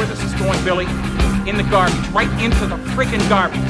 Where this is going, Billy? In the garbage, right into the friggin' garbage.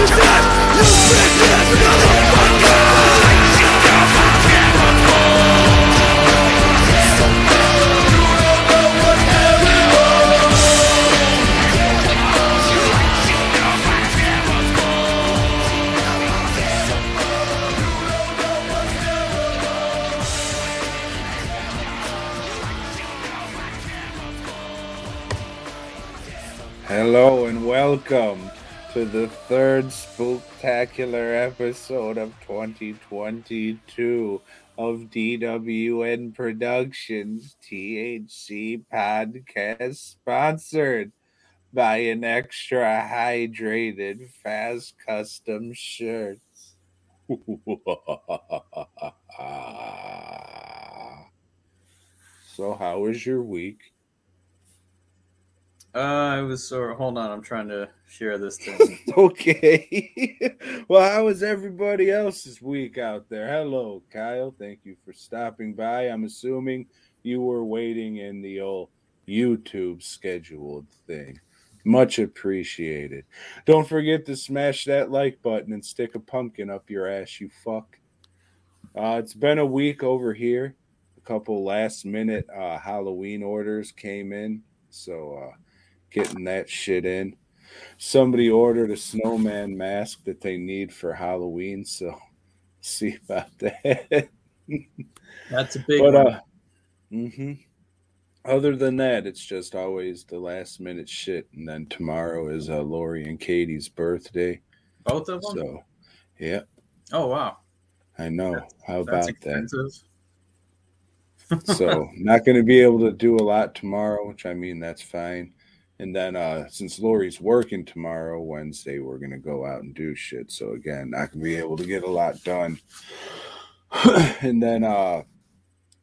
ass. You bitch ass to the third spooktacular episode of 2022 of DWN Productions THC podcast sponsored by an extra hydrated fast custom shirts. so how was your week? Uh, it was sort. Hold on, I'm trying to share this thing. okay. well, how was everybody else's week out there? Hello, Kyle. Thank you for stopping by. I'm assuming you were waiting in the old YouTube scheduled thing. Much appreciated. Don't forget to smash that like button and stick a pumpkin up your ass, you fuck. Uh, it's been a week over here. A couple last minute uh, Halloween orders came in. So, uh, getting that shit in. Somebody ordered a snowman mask that they need for Halloween, so see about that. That's a big but one. uh hmm other than that, it's just always the last minute shit. And then tomorrow is uh Lori and Katie's birthday. Both of them. So yeah, oh wow, I know. That's- How about that? so not going to be able to do a lot tomorrow which i mean that's fine and then uh since lori's working tomorrow wednesday we're to go out and do shit. So again going to be able to get a lot done. And then uh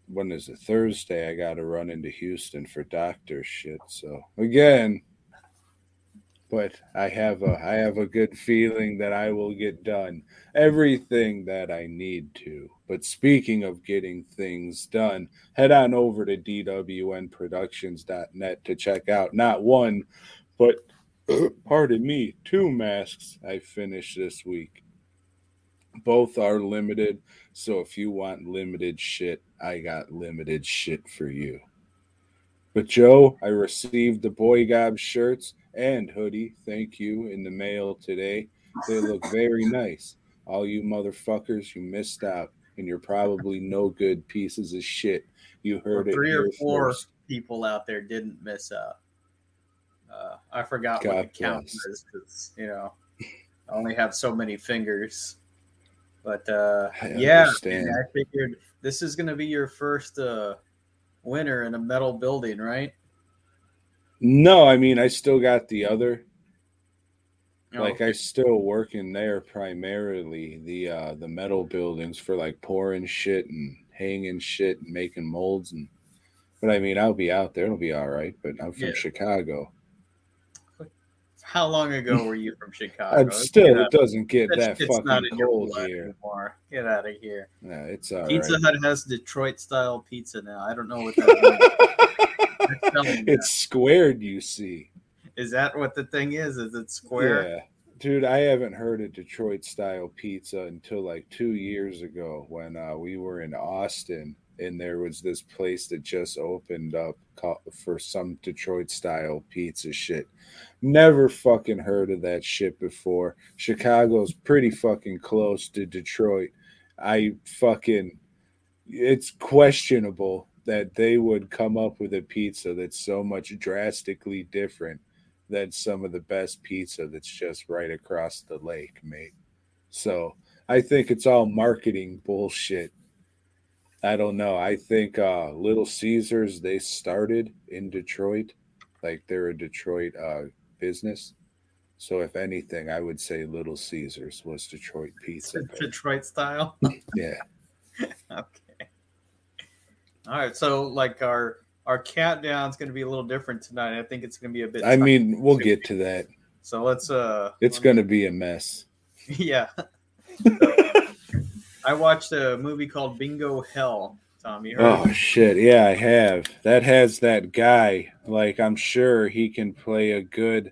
when is it? Thursday i got to run into houston for doctor shit. So again but i have a i have a good feeling that i will get done everything that i need to but speaking of getting things done head on over to dwnproductions.net to check out not one, but pardon me, two masks I finished this week. Both are limited, so if you want limited shit, I got limited shit for you. But Joe, I received the Boy Gob shirts and hoodie, thank you, in the mail today. They look very nice. All you motherfuckers, you missed out, and you're probably no good pieces of shit. You heard it three or four first. people out there didn't miss out. Uh, I forgot God what the count is because you know I only have so many fingers. But uh, I yeah, man, I figured this is going to be your first uh, winter in a metal building, right? No, I mean I still got the other. Like Okay. I still work in there primarily the uh the metal buildings for like pouring shit and hanging shit and making molds and but I mean I'll be out there, it'll be all right. But I'm from Yeah. Chicago. How long ago were you from Chicago? I'm still it doesn't get that not fucking cold here. anymore. Get out of here. Yeah, it's all right. Pizza Hut has Detroit style pizza now. I don't know what that means. They're selling it's squared, you see. Is that what the thing is? Is it square? Yeah. Dude, I haven't heard of Detroit style pizza until like two years ago when uh, we were in Austin and there was this place that just opened up for some Detroit style pizza shit. Never fucking heard of that shit before. Chicago's pretty fucking close to Detroit. I fucking, it's questionable that they would come up with a pizza that's so much drastically different than some of the best pizza that's just right across the lake, mate. So I think it's all marketing bullshit. I don't know. I think uh Little Caesars they started in Detroit, like they're a Detroit uh business. So if anything, I would say Little Caesars was Detroit pizza. Detroit style. Yeah. okay. All right. So like our our countdown is going to be a little different tonight. I think it's going to be a bit. I mean, we'll get to that. So let's uh. It's going to be a mess. me- Yeah. I watched a movie called Bingo Hell. Tom, you heard? of Oh shit, yeah, I have. That has that guy. Like I'm sure he can play a good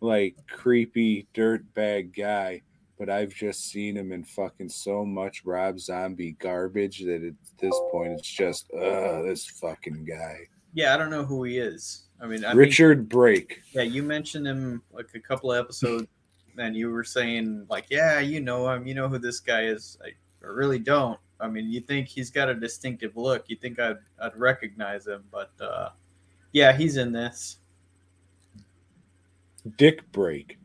like creepy dirtbag guy, but I've just seen him in fucking so much Rob Zombie garbage that at this point it's just uh this fucking guy. Yeah, I don't know who he is. I mean, I mean, Richard Brake. yeah, you mentioned him like a couple of episodes, and you were saying like, yeah, you know him, you know who this guy is. I, I really don't. I mean, you think he's got a distinctive look. You think I'd I'd recognize him, but uh, yeah, he's in this. Dick Brake.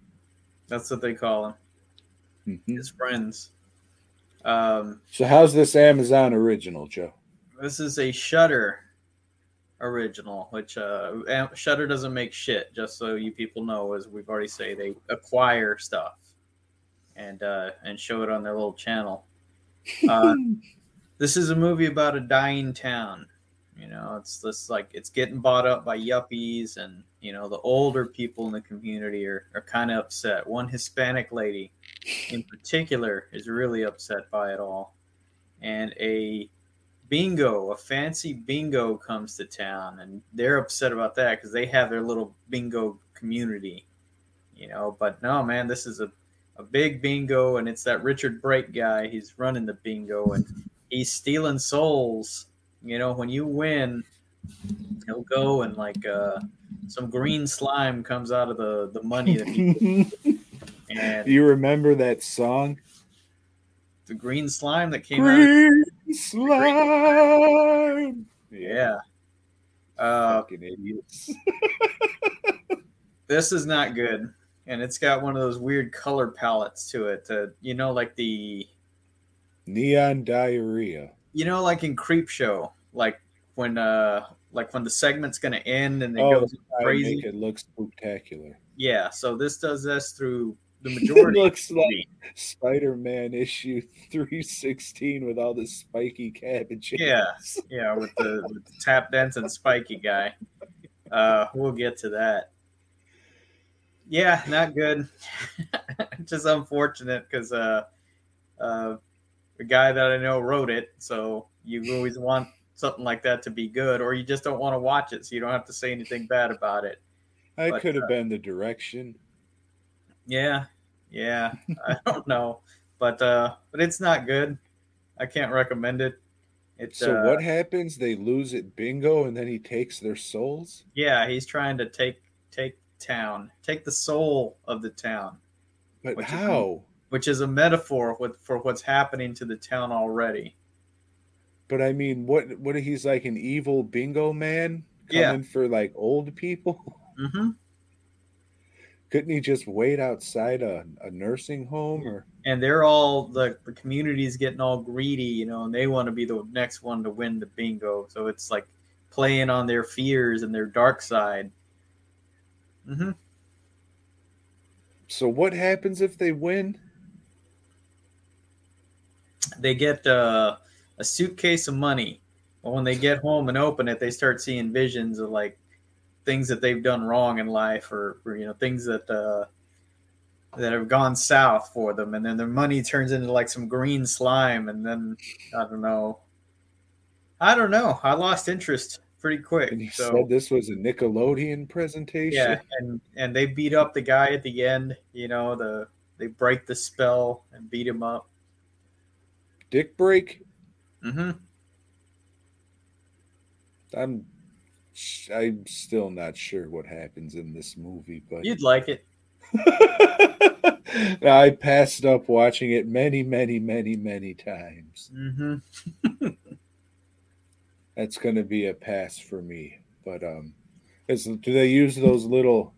That's what they call him. Mhm. His friends. Um, So how's this Amazon original, Joe? this is a Shudder original, which uh, Am- Shudder doesn't make shit. Just so you people know, as we've already say, they acquire stuff and uh, and show it on their little channel. Uh, this is a movie about a dying town. You know, it's this like it's getting bought up by yuppies, and you know the older people in the community are, are kind of upset. One Hispanic lady, in particular, is really upset by it all, and a bingo, a fancy bingo comes to town, and they're upset about that because they have their little bingo community, you know. But no, man, this is a, a big bingo, and it's that Richard Brake guy. He's running the bingo, and he's stealing souls. You know, when you win, he'll go and like uh, some green slime comes out of the the money that he and you remember that song? the green slime that came out. Of, Green slime. yeah. Uh, fucking idiots. this is not good and it's got one of those weird color palettes to it uh, you know like the Neon diarrhea. you know like in Creepshow like when uh like when the segment's gonna end and it Oh, goes crazy make it look spectacular. yeah so this does this through the It majority looks like. Spider-Man issue 316 with all the spiky cabbage. Yeah. yeah with the, with the tap dancing spiky guy uh we'll get to that yeah not good just unfortunate because uh uh the guy that i know wrote it so you always want something like that to be good or you just don't want to watch it so you don't have to say anything bad about it I could have uh, been the direction. yeah yeah i don't know but uh but it's not good i can't recommend it it's So uh, what happens? They lose at bingo and then he takes their souls? Yeah, he's trying to take take town, take the soul of the town, But you how? which is a metaphor with for what's happening to the town already. But I mean, what what he's like an evil bingo man Yeah. coming for like old people? hmm Couldn't he just wait outside a, a nursing home or And they're all the the community's getting all greedy, you know, and they want to be the next one to win the bingo. So it's like playing on their fears and their dark side. hmm so what happens if they win? They get uh, a suitcase of money. But when they get home and open it, they start seeing visions of like things that they've done wrong in life, or, or you know things that uh, that have gone south for them, and then their money turns into like some green slime, and then I don't know. I don't know. I lost interest pretty quick. And you so said this was a Nickelodeon presentation. yeah, and and they beat up the guy at the end. You know, the they break the spell and beat him up. Dick Brake. hmm I'm I'm still not sure what happens in this movie, but You'd like it. I passed up watching it many, many, many, many times. hmm That's going to be a pass for me. But um, is, do they use those little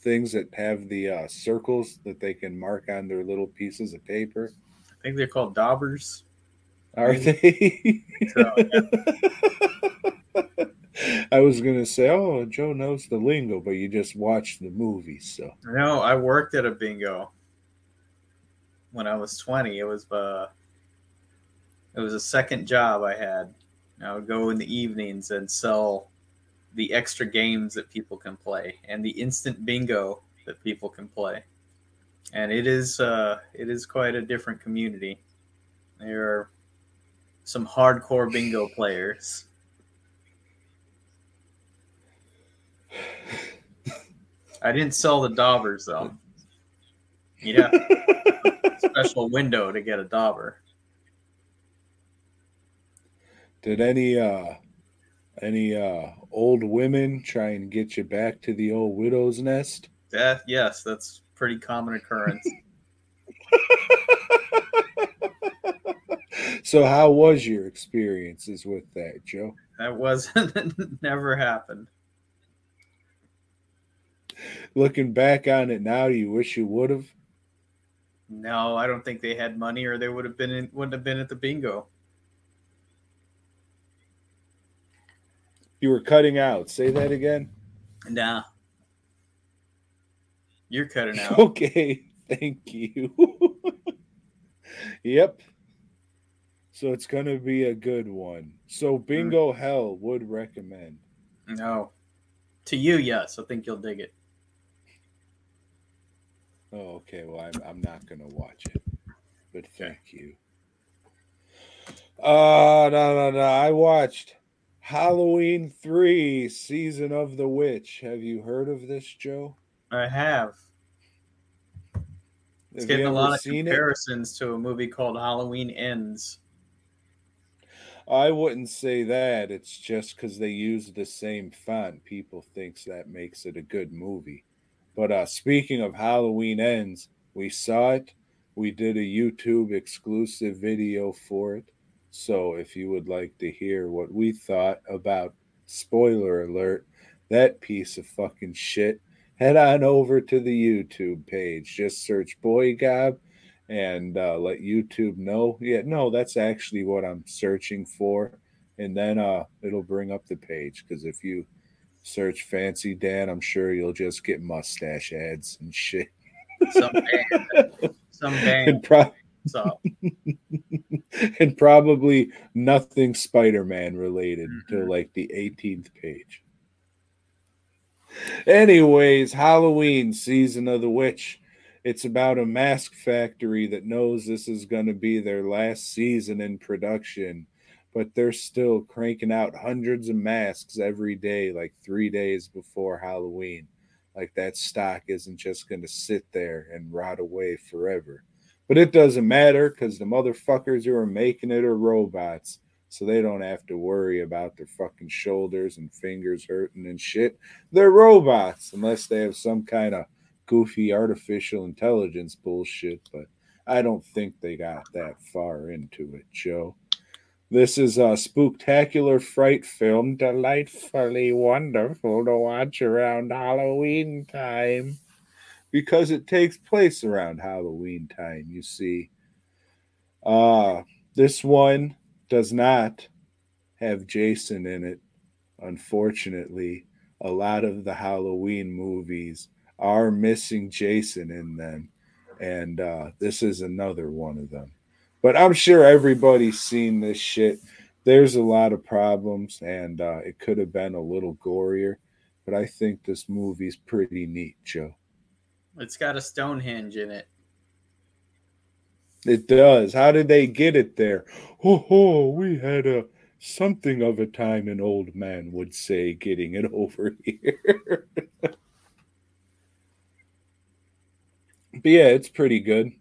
things that have the uh, circles that they can mark on their little pieces of paper? I think they're called daubers. Are they? So, I was gonna say, oh, Joe knows the lingo, but you just watched the movie, so No, I worked at a bingo when I was 20. It was uh it was a second job I had. I would go in the evenings and sell the extra games that people can play and the instant bingo that people can play. And it is uh it is quite a different community. There are some hardcore bingo players. I didn't sell the daubers though. You'd have a special window to get a dauber. Did any uh any uh old women try and get you back to the old widow's nest? That yes, that's pretty common occurrence. so how was your experiences with that, Joe? that wasn't never happened. Looking back on it now, do you wish you would have? No, I don't think they had money, or they would have been in, wouldn't have been at the bingo. You were cutting out. Say that again. Nah, you're cutting out. Okay, thank you. yep. So it's gonna be a good one. So Bingo mm. Hell would recommend. No, to you, yes, I think you'll dig it. Oh, okay. Well, I'm I'm not gonna watch it, but thank you. Uh no no no. I watched Halloween three, Season of the Witch. Have you heard of this, Joe? I have. It's Have getting a lot of seen it? comparisons to a movie called Halloween Ends. I wouldn't say that. It's just because they use the same font. People thinks that makes it a good movie. But uh, speaking of Halloween ends, we saw it. We did a YouTube exclusive video for it. So if you would like to hear what we thought about, spoiler alert, that piece of fucking shit, head on over to the YouTube page. Just search Boy Gob and uh, let YouTube know. Yeah, no, that's actually what I'm searching for, and then uh, it'll bring up the page. Because if you search Fancy Dan, I'm sure you'll just get mustache ads and shit. Some band, some band. and, pro- So and probably nothing Spider-Man related Mhm. till like the 18th page. Anyways, Halloween season of the witch. It's about a mask factory that knows this is going to be their last season in production, but they're still cranking out hundreds of masks every day, like three days before Halloween. Like that stock isn't just going to sit there and rot away forever. But it doesn't matter because the motherfuckers who are making it are robots. So they don't have to worry about their fucking shoulders and fingers hurting and shit. They're robots unless they have some kind of goofy artificial intelligence bullshit. But I don't think they got that far into it, Joe. This is a spooktacular fright film, delightfully wonderful to watch around Halloween time because it takes place around Halloween time, you see. Uh this one does not have Jason in it. Unfortunately, a lot of the Halloween movies are missing Jason in them, and uh, this is another one of them. But I'm sure everybody's seen this shit. There's a lot of problems, and uh, it could have been a little gorier, but I think this movie's pretty neat, Joe. it's got a Stonehenge in it. It does. How did they get it there? Oh, oh we had a something of a time an old man would say getting it over here. but yeah, it's pretty good.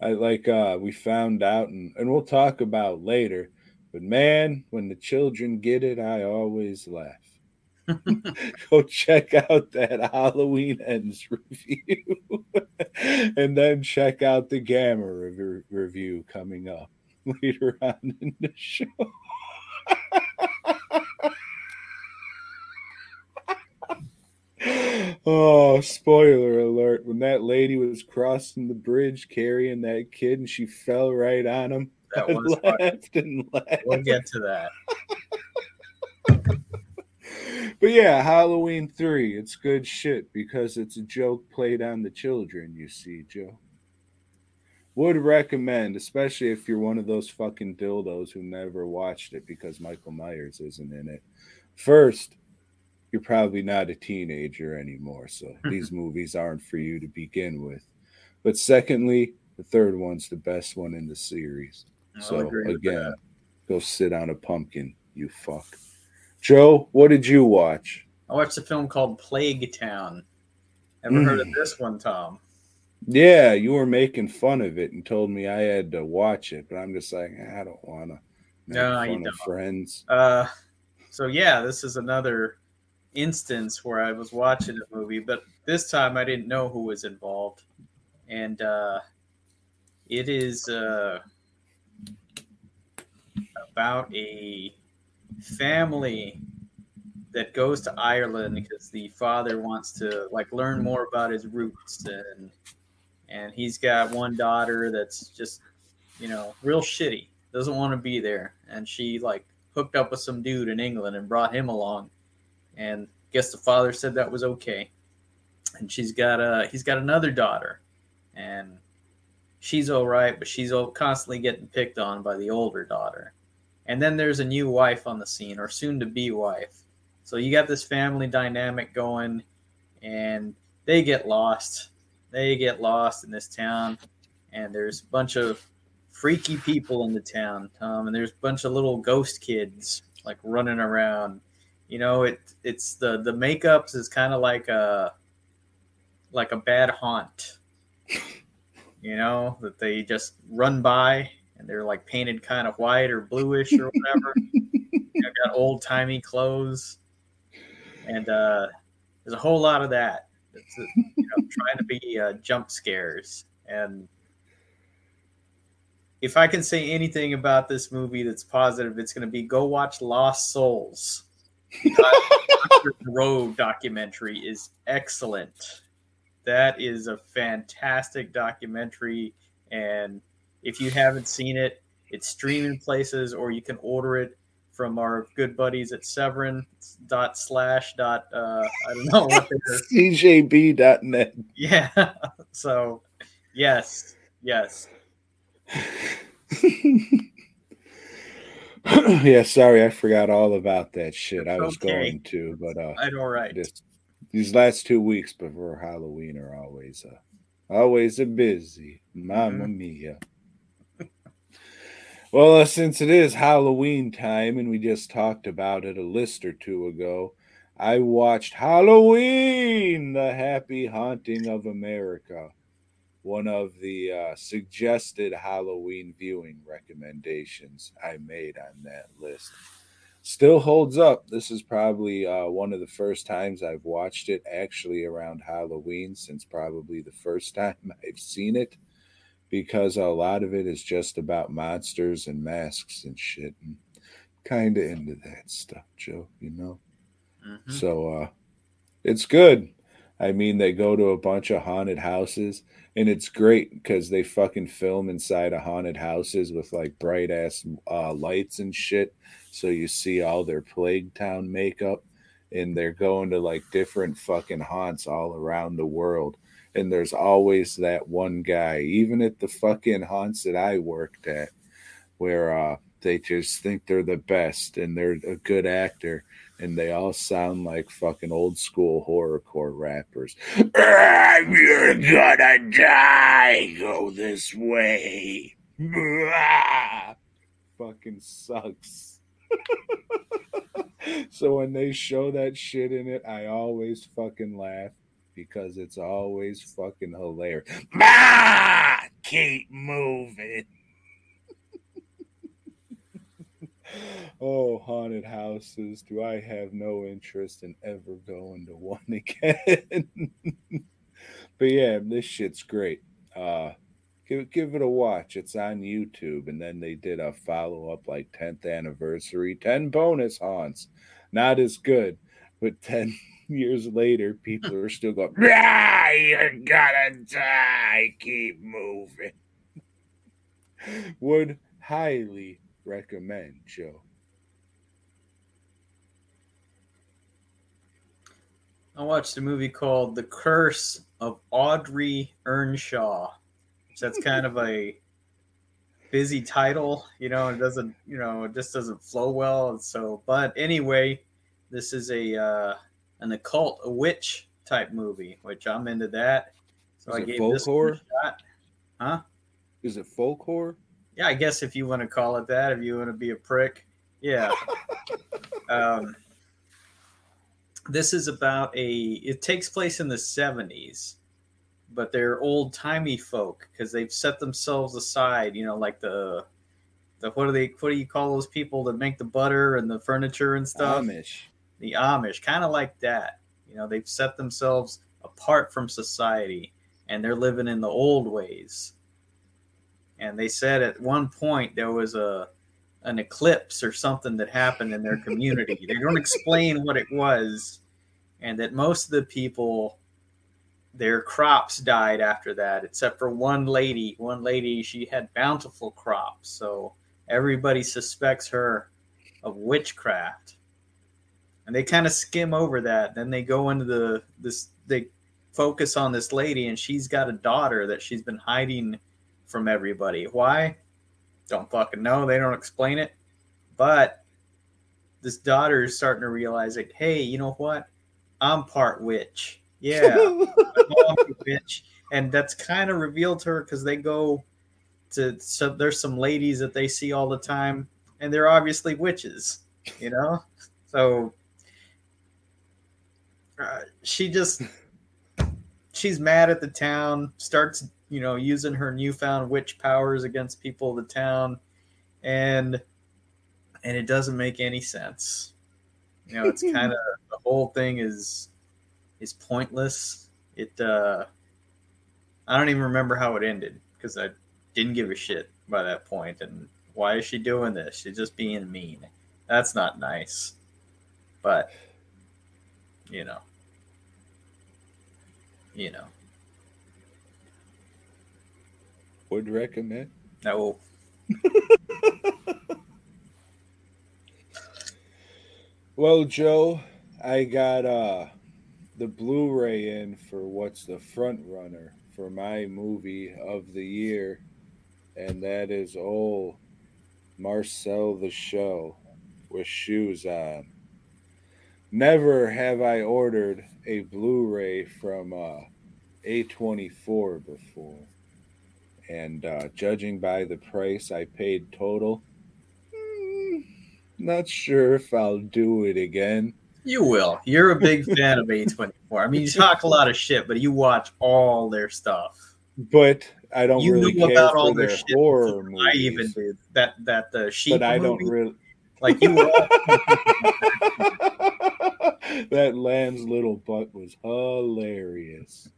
I like uh we found out and, and we'll talk about later. But man, when the children get it, I always laugh. Go check out that Halloween Ends review. and then check out the Gamera rev- review coming up later on in the show. Oh, spoiler alert. When that lady was crossing the bridge carrying that kid and she fell right on him, That was laughed and laughed. We'll get to that. But yeah, Halloween 3, it's good shit because it's a joke played on the children, you see, Joe. Would recommend, especially if you're one of those fucking dildos who never watched it because Michael Myers isn't in it. First, you're probably not a teenager anymore, so these movies aren't for you to begin with. But secondly, the third one's the best one in the series. I'll So again, go sit on a pumpkin, you fuck. Joe, what did you watch? I watched a film called Plague Town. Ever heard Mm. of this one, Tom? Yeah, you were making fun of it and told me I had to watch it, but I'm just like, I don't want to No, you don't. friends. Uh, so yeah, this is another instance where I was watching a movie, but this time I didn't know who was involved, and uh, it is uh, about a family that goes to Ireland because the father wants to like learn more about his roots. And and he's got one daughter that's just you know real shitty doesn't want to be there. And she like hooked up with some dude in England and brought him along and I guess the father said that was okay. And she's got a he's got another daughter. And she's all right but she's constantly getting picked on by the older daughter. And then there's a new wife on the scene or soon to be wife. So you got this family dynamic going and they get lost. They get lost in this town and there's a bunch of freaky people in the town um, and there's a bunch of little ghost kids like running around you know it it's the the makeups is kind of like a like a bad haunt you know that they just run by and they're like painted kind of white or bluish or whatever. You know, got old timey clothes. And uh there's a whole lot of that. It's uh, you know trying to be uh, jump scares. And if I can say anything about this movie that's positive, it's going to be go watch Lost Souls. The Road documentary is excellent. That is a fantastic documentary, and if you haven't seen it, it's streaming places, or you can order it from our good buddies at Severin dot slash dot. Uh, I don't know what they're CJB.net. yeah. So, yes, yes. yeah, sorry, I forgot all about that shit. I was Okay. going to, but uh I all right. this, these last two weeks before Halloween are always uh always a busy. Mamma mia. well, uh, since it is Halloween time and we just talked about it a list or two ago, I watched Halloween, the happy haunting of America. One of the uh, suggested Halloween viewing recommendations I made on that list still holds up. This is probably uh, one of the first times I've watched it actually around Halloween since probably the first time I've seen it because a lot of it is just about monsters and masks and shit. And kind of into that stuff, Joe, you know? Mhm. So uh, it's good. I mean, they go to a bunch of haunted houses, and it's great because they fucking film inside of haunted houses with like bright ass uh, lights and shit. So you see all their Plague Town makeup, and they're going to like different fucking haunts all around the world. And there's always that one guy, even at the fucking haunts that I worked at, where uh, they just think they're the best and they're a good actor and they all sound like fucking old school horrorcore rappers. "Ah, You're gonna die. Go this way. Ah. Fucking sucks. so when they show that shit in it, I always fucking laugh because it's always fucking hilarious. Ma, keep moving. Oh, haunted houses. Do I have no interest in ever going to one again? but yeah, this shit's great. Uh give give it a watch. It's on YouTube, and then they did a follow up like 10th anniversary, 10 bonus haunts. Not as good, but 10 years later, people are still going, ah, you're gonna die. Keep moving. Would highly recommend, Joe. I watched a movie called The Curse of Audrey Earnshaw. So that's kind of a busy title, you know, it doesn't, you know, it just doesn't flow well. So, but anyway, this is a uh, an occult, a witch type movie, which I'm into that. So Is I it gave folk this one a horror? shot. Huh? Is it folk horror? Yeah, I guess if you want to call it that, if you want to be a prick, yeah. um, this is about a. It takes place in the '70s, but they're old timey folk because they've set themselves aside. You know, like the the what do they what do you call those people that make the butter and the furniture and stuff? Amish. the Amish, kind of like that. You know, they've set themselves apart from society and they're living in the old ways. And they said at one point there was a an eclipse or something that happened in their community. they don't explain what it was, and that most of the people their crops died after that, except for one lady. One lady, she had bountiful crops, so everybody suspects her of witchcraft and they kind of skim over that. Then they go into the this they focus on this lady, and she's got a daughter that she's been hiding from everybody. Why? Don't fucking know. They don't explain it. But this daughter is starting to realize like, hey, you know what? I'm part witch. Yeah, my mom's a witch, and that's kind of revealed to her because they go to so there's some ladies that they see all the time, and they're obviously witches. You know, so uh, she just she's mad at the town starts you know using her newfound witch powers against people of the town. And and it doesn't make any sense. You know it's kind of the whole thing is is pointless. It uh i don't even remember how it ended because i didn't give a shit by that point. point. And why is she doing this? She's just being mean. That's not nice. But you know. You know Would recommend. no Well, Joe, I got uh the Blu-ray in for what's the front runner for my movie of the year, and that is old Marcel the Shell with shoes on. Never have I ordered a Blu-ray from uh, A24 before, and uh, judging by the price I paid total, mm, not sure if I'll do it again. You will. You're a big fan of A24. I mean, you talk a lot of shit, but you watch all their stuff. But I don't You really knew care about all their their shit horror movies. I even did that. That the sheep but I don't really. like you were. that lamb's little butt was hilarious.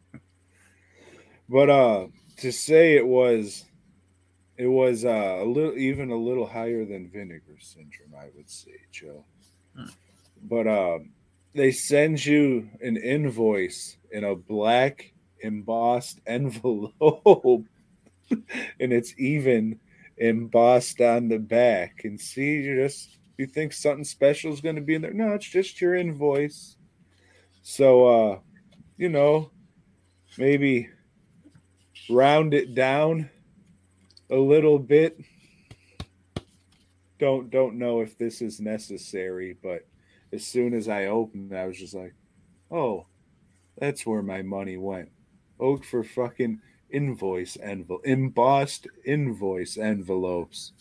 But uh to say it was it was uh, a little even a little higher than vinegar syndrome, I would say, Joe. Hmm. But um they send you an invoice in a black embossed envelope and it's even embossed on the back and see you just you think something special is going to be in there no it's just your invoice so uh you know maybe round it down a little bit don't don't know if this is necessary but as soon as i opened i was just like oh that's where my money went oak for fucking invoice envelope embossed invoice envelopes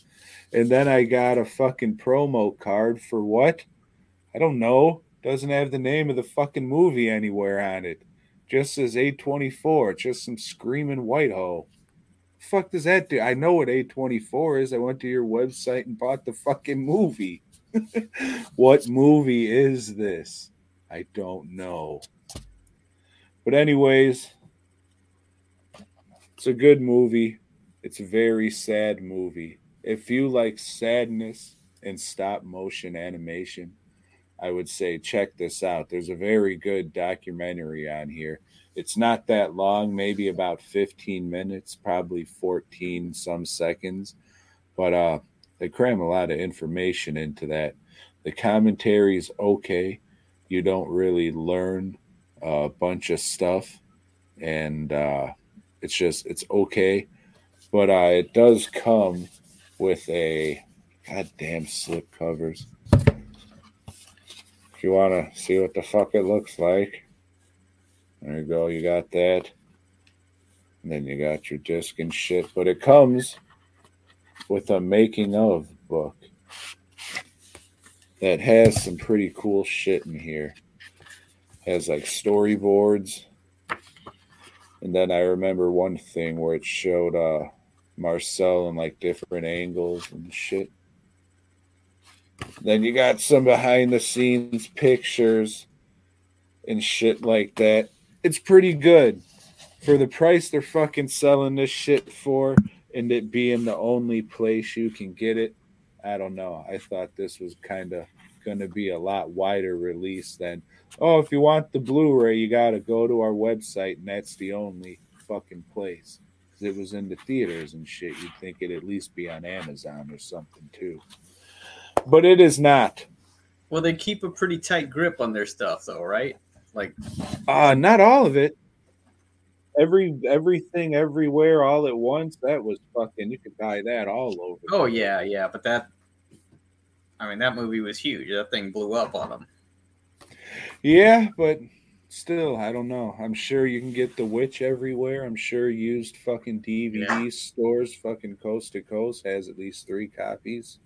And then I got a fucking promo card for what? I don't know. Doesn't have the name of the fucking movie anywhere on it. Just says A24. It's just some screaming white hole. Fuck does that do? I know what A24 is. I went to your website and bought the fucking movie. what movie is this? I don't know. But anyways, it's a good movie. It's a very sad movie. If you like sadness and stop motion animation, I would say check this out. There's a very good documentary on here. It's not that long, maybe about 15 minutes, probably 14 some seconds, but uh they cram a lot of information into that. The commentary is okay. You don't really learn a bunch of stuff and uh it's just it's okay. But uh it does come with a goddamn slip covers. You want to see what the fuck it looks like, there you go. You got that. And then you got your disc and shit. But it comes with a making of book that has some pretty cool shit in here. Has like storyboards. And then I remember one thing where it showed uh Marcel in like different angles and shit. Then you got some behind the scenes pictures and shit like that. It's pretty good for the price they're fucking selling this shit for and it being the only place you can get it. I don't know. I thought this was kind of going to be a lot wider release than, oh, if you want the Blu ray, you got to go to our website and that's the only fucking place. Because it was in the theaters and shit. You'd think it'd at least be on Amazon or something too but it is not. Well, they keep a pretty tight grip on their stuff, though, right? Like, uh not all of it. Every everything everywhere all at once. That was fucking. You could buy that all over. oh yeah, yeah, but that. I mean, that movie was huge. That thing blew up on them. Yeah, but still, I don't know. I'm sure you can get The Witch everywhere. I'm sure used fucking DVD Yeah. stores, fucking coast to coast, has at least three copies.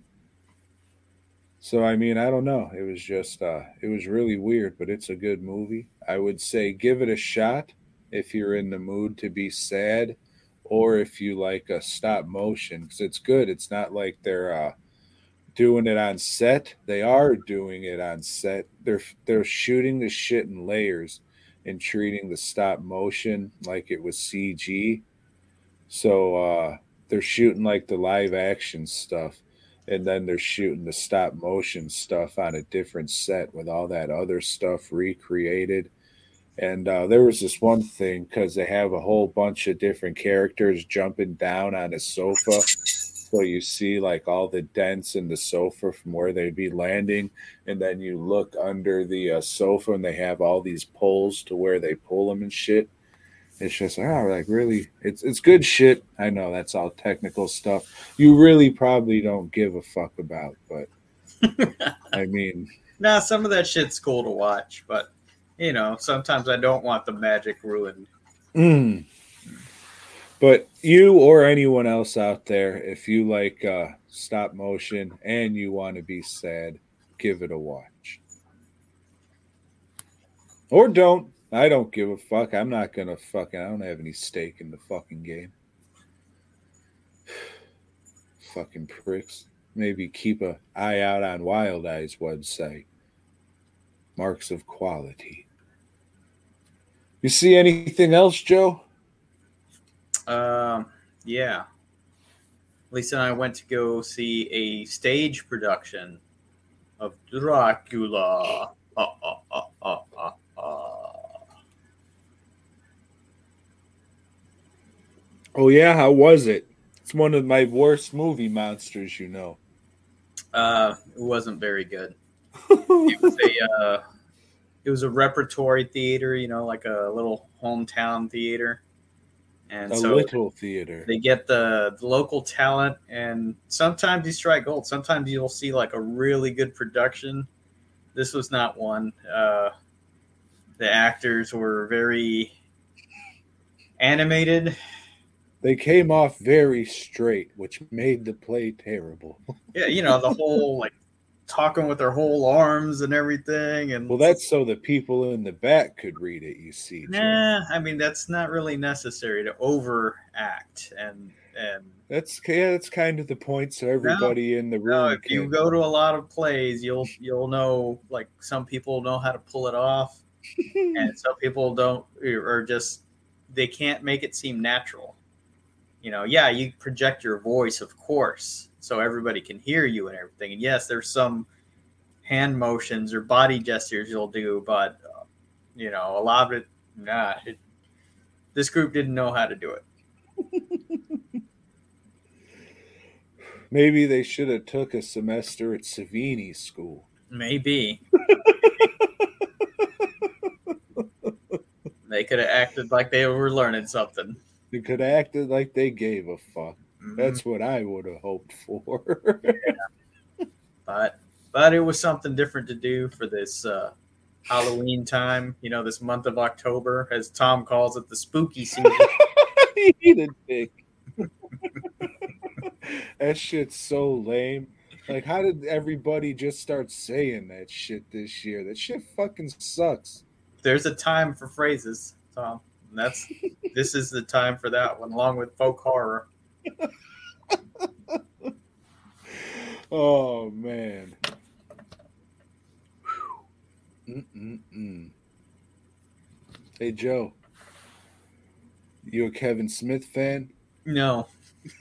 So I mean, I don't know. It was just uh it was really weird, but it's a good movie. I would say give it a shot if you're in the mood to be sad or if you like a stop motion cuz it's good. It's not like they're uh doing it on set. They are doing it on set. They're they're shooting the shit in layers and treating the stop motion like it was CG. So uh they're shooting like the live action stuff and then they're shooting the stop motion stuff on a different set with all that other stuff recreated. And uh, there was this one thing because they have a whole bunch of different characters jumping down on a sofa. So you see like all the dents in the sofa from where they'd be landing. And then you look under the uh, sofa and they have all these poles to where they pull them and shit. It's just oh, like really, it's it's good shit. I know that's all technical stuff. You really probably don't give a fuck about, but I mean, Nah, some of that shit's cool to watch, but you know, sometimes I don't want the magic ruined. mm. but you or anyone else out there, if you like uh, stop motion and you want to be sad, give it a watch, or don't. I don't give a fuck. I'm not gonna fucking. I don't have any stake in the fucking game. fucking pricks. Maybe keep a eye out on Wild Eyes website. Marks of quality. You see anything else, Joe? Um, yeah. Lisa and I went to go see a stage production of Dracula. Uh, uh, uh, uh, uh, uh. Oh yeah, how was it? It's one of my worst movie monsters, you know. Uh, it wasn't very good. It was a uh, it was a repertory theater, you know, like a little hometown theater, and A so little theater. they get the, the local talent, and sometimes you strike gold. Sometimes you'll see like a really good production. This was not one. Uh, the actors were very animated, They came off very straight, which made the play terrible. Yeah, you know the whole like talking with their whole arms and everything, and Well, that's so the people in the back could read it. You see, nah. I mean, that's not really necessary to overact and and that's yeah, that's kind of the point. So everybody in the room. No, if you go to a lot of plays, you'll you'll know like some people know how to pull it off, and some people don't, or just they can't make it seem natural. You know, yeah, you project your voice, of course, so everybody can hear you and everything. And yes, there's some hand motions or body gestures you'll do, but uh, you know, a lot of it, nah. It, this group didn't know how to do it. Maybe they should have took a semester at Savini school. Maybe. they could have acted like they were learning something. They could have acted like they gave a fuck. Mhm. That's what I would have hoped for. but but it was something different to do for this uh, Halloween time. You know, this month of October, as Tom calls it, the spooky season. Eat a dick. that shit's so lame. Like, how did everybody just start saying that shit this year? That shit fucking sucks. There's a time for phrases, Tom. And that's this is the time for that one, along with folk horror. Oh man. Mm-mm-mm. Hey Joe, you a Kevin Smith fan? No.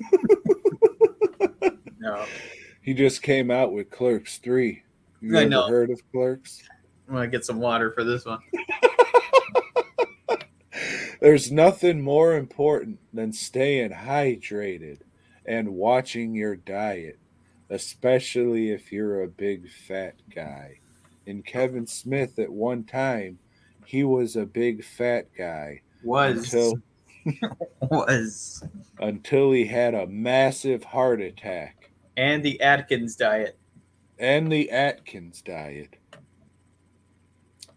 no. He just came out with Clerks Three. You I ever know. heard of Clerks? I'm gonna get some water for this one. There's nothing more important than staying hydrated and watching your diet, especially if you're a big fat guy. And Kevin Smith, at one time, he was a big fat guy Was until was until he had a massive heart attack and the Atkins diet. and the Atkins diet.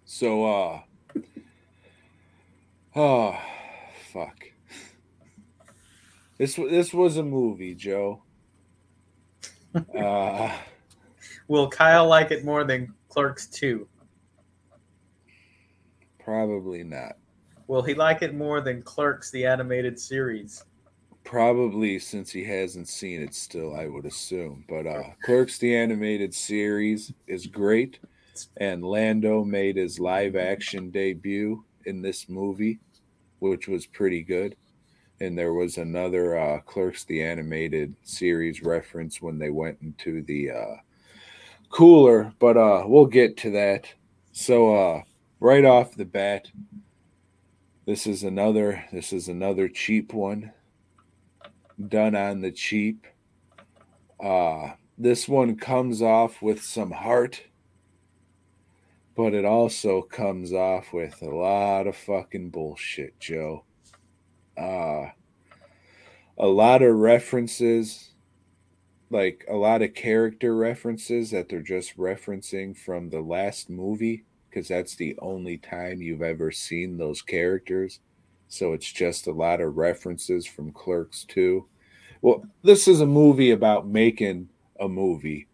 So, uh, oh, fuck. This this was a movie, Joe. Uh, Will Kyle like it more than Clerks 2? probably not. Will he like it more than Clerks the animated series? Probably since he hasn't seen it still, I would assume. But uh Clerks the animated series is great and Lando made his live action debut in this movie, which was pretty good. And there was another uh Clerks the animated series reference when they went into the uh cooler, but uh we'll get to that. So uh right off the bat, this is another this is another cheap one done on the cheap. Uh this one comes off with some heart, but it also comes off with a lot of fucking bullshit, Joe. Uh a lot of references like a lot of character references that they're just referencing from the last movie because that's the only time you've ever seen those characters. So it's just a lot of references from Clerks 2. Well, this is a movie about making a movie.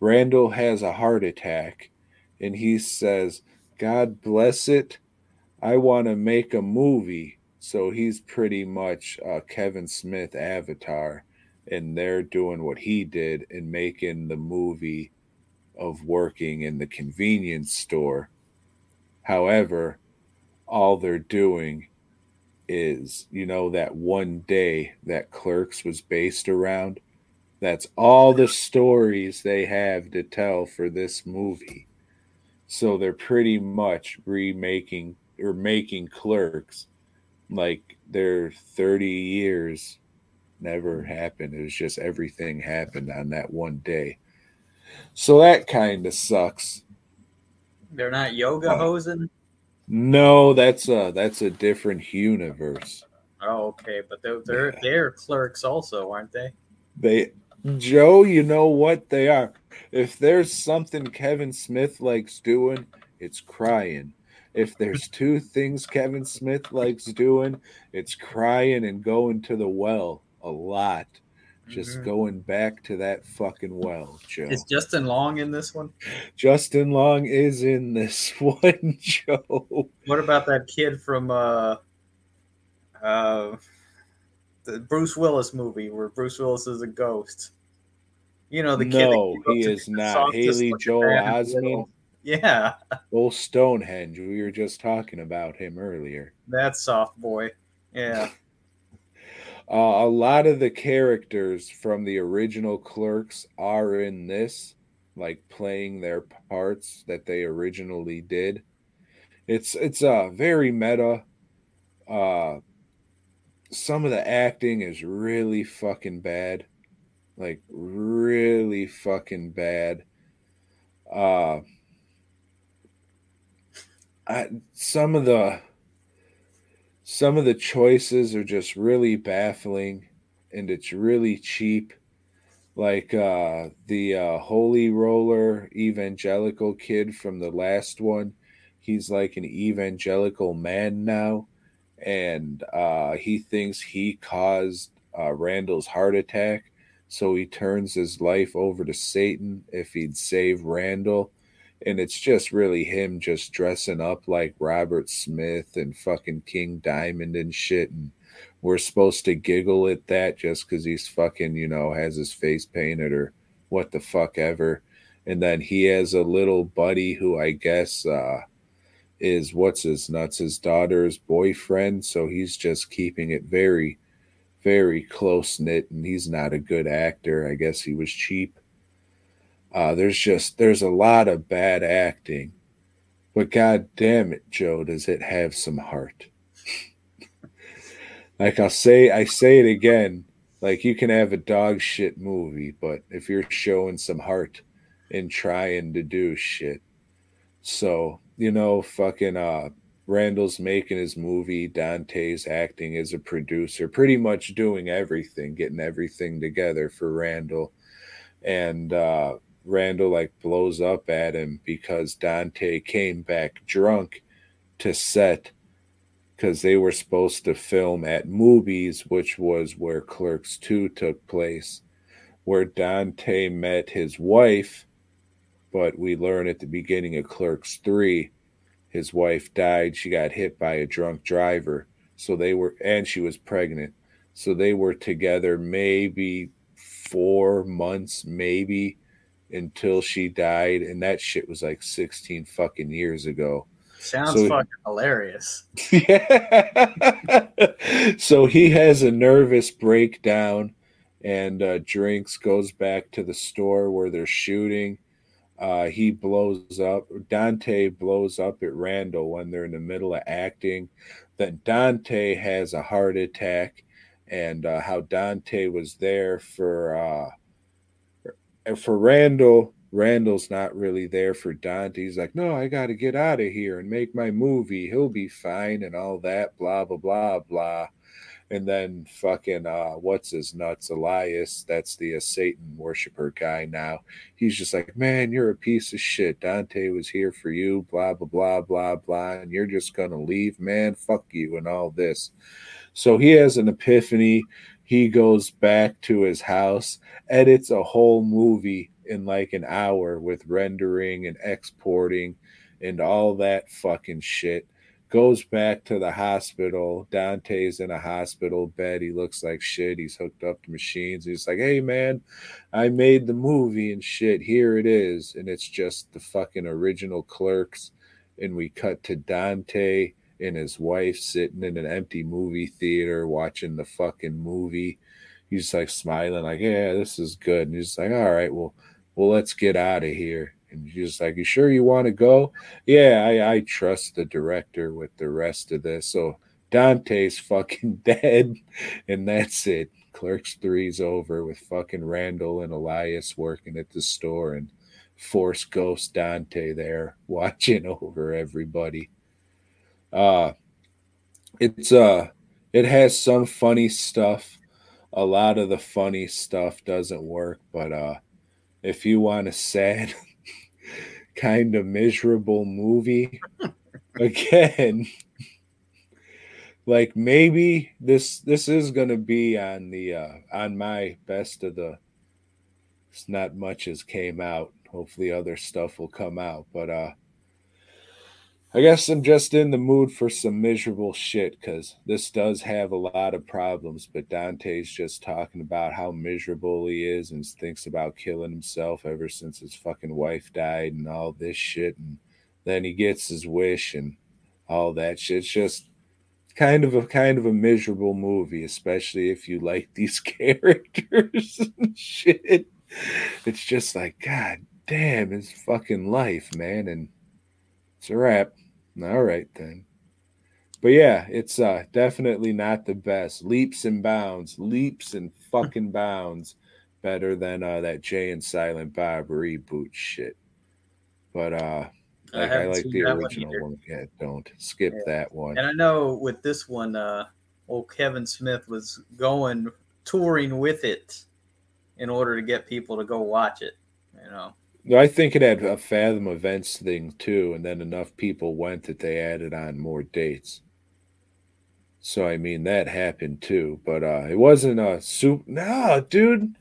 Randall has a heart attack and he says, God bless it. I want to make a movie. So he's pretty much uh, Kevin Smith avatar, and they're doing what he did in making the movie of working in the convenience store. However, all they're doing is, you know, that one day that Clerks was based around. That's all the stories they have to tell for this movie. So they're pretty much remaking or making Clerks like their 30 years never mm. happened. It was just everything happened on that one day. So that kind of sucks. They're not yoga Oh. hosing? No, that's a that's a different universe. Oh, okay. But they're, they're, Yeah. they're clerks also, aren't they? They hmm. Joe, you know what they are. If there's something Kevin Smith likes doing, it's crying. if there's two things Kevin Smith likes doing, it's crying and going to the well a lot. Just Mhm. going back to that fucking well, Joe. Is Justin Long in this one? Justin Long is in this one, Joe. What about that kid from uh, uh, the Bruce Willis movie where Bruce Willis is a ghost? You know the kid. No, he is not. Haley Joel Osment. Yeah, old Stonehenge. We were just talking about him earlier. that soft boy. Yeah, Uh, a lot of the characters from the original Clerks are in this, like playing their parts that they originally did. It's it's uh very meta. Uh, some of the acting is really fucking bad, like really fucking bad. Uh, I, some of the some of the choices are just really baffling and it's really cheap. Like uh the uh holy roller evangelical kid from the last one he's like an evangelical man now. And uh he thinks he caused uh randall's heart attack so he turns his life over to satan if he'd save randall and it's just really him just dressing up like Robert Smith and fucking King Diamond and shit. And we're supposed to giggle at that just because he's fucking, you know, has his face painted or what the fuck ever. And then he has a little buddy who I guess uh, is what's his nuts, his daughter's boyfriend. So he's just keeping it very, very close knit. And he's not a good actor. I guess he was cheap. Uh, there's just there's a lot of bad acting, but god damn it, Joe, does it have some heart? like I'll say, I say it again. Like you can have a dog shit movie, but if you're showing some heart and trying to do shit, so you know, fucking uh, Randall's making his movie. Dante's acting as a producer, pretty much doing everything, getting everything together for Randall, and uh, Randall like blows up at him because Dante came back drunk to set because they were supposed to film at movies, which was where Clerks 2 took place, where Dante met his wife. But we learn at the beginning of Clerks 3, his wife died. She got hit by a drunk driver. So they were, and she was pregnant. So they were together maybe four months, maybe until she died, and that shit was like 16 fucking years ago. sounds So- fucking hilarious. Yeah. so he has a nervous breakdown and uh, drinks, goes back to the store where they're shooting. Uh, he blows up. Dante blows up at Randall when they're in the middle of acting. Then Dante has a heart attack, and uh, how Dante was there for uh, for Randall. Randall's not really there for Dante. He's like, no, I got to get out of here and make my movie. He'll be fine and all that, blah, blah, blah, blah. And then fucking, uh, what's his nuts? Elias, that's the uh, Satan worshiper guy now. He's just like, man, you're a piece of shit. Dante was here for you, blah, blah, blah, blah, blah. And you're just to leave, man. Fuck you and all this. So he has an epiphany. He goes back to his house, edits a whole movie in like an hour with rendering and exporting and all that fucking shit. Goes back to the hospital. Dante's in a hospital bed. He looks like shit. He's hooked up to machines. He's like, hey, man, I made the movie and shit. Here it is. And it's just the fucking original clerks. And we cut to Dante and his wife sitting in an empty movie theater watching the fucking movie. He's like smiling, like, yeah, this is good. And he's like, all right, well, well, let's get out of here. And she's like, You sure you want to go? Yeah, I, I trust the director with the rest of this. So Dante's fucking dead, and that's it. Clerks three's over with fucking Randall and Elias working at the store and Force Ghost Dante there watching over everybody. Uh it's uh it has some funny stuff. A lot of the funny stuff doesn't work, but uh if you want a sad kind of miserable movie again, like maybe this this is gonna be on the uh on my best of the it's not much as came out. Hopefully other stuff will come out. But uh I guess I'm just in the mood for some miserable shit because this does have a lot of problems. But Dante's just talking about how miserable he is and thinks about killing himself ever since his fucking wife died and all this shit. And then he gets his wish and all that shit. It's just kind of a kind of a miserable movie, especially if you like these characters and shit. It's just like, God damn, it's fucking life, man. And it's a wrap. All right then. But yeah, it's uh definitely not the best. Leaps and bounds, leaps and fucking bounds better than uh that Jay and Silent Bob reboot shit. But uh I like I, haven't like the that one original one. Yeah, don't skip Yeah. that one. And I know with this one, uh, old Kevin Smith was going touring with it in order to get people to go watch it. You know, No, I think it had a Fathom events thing too, and then enough people went that they added on more dates. So I mean that happened too, but uh it wasn't a soup. No, dude.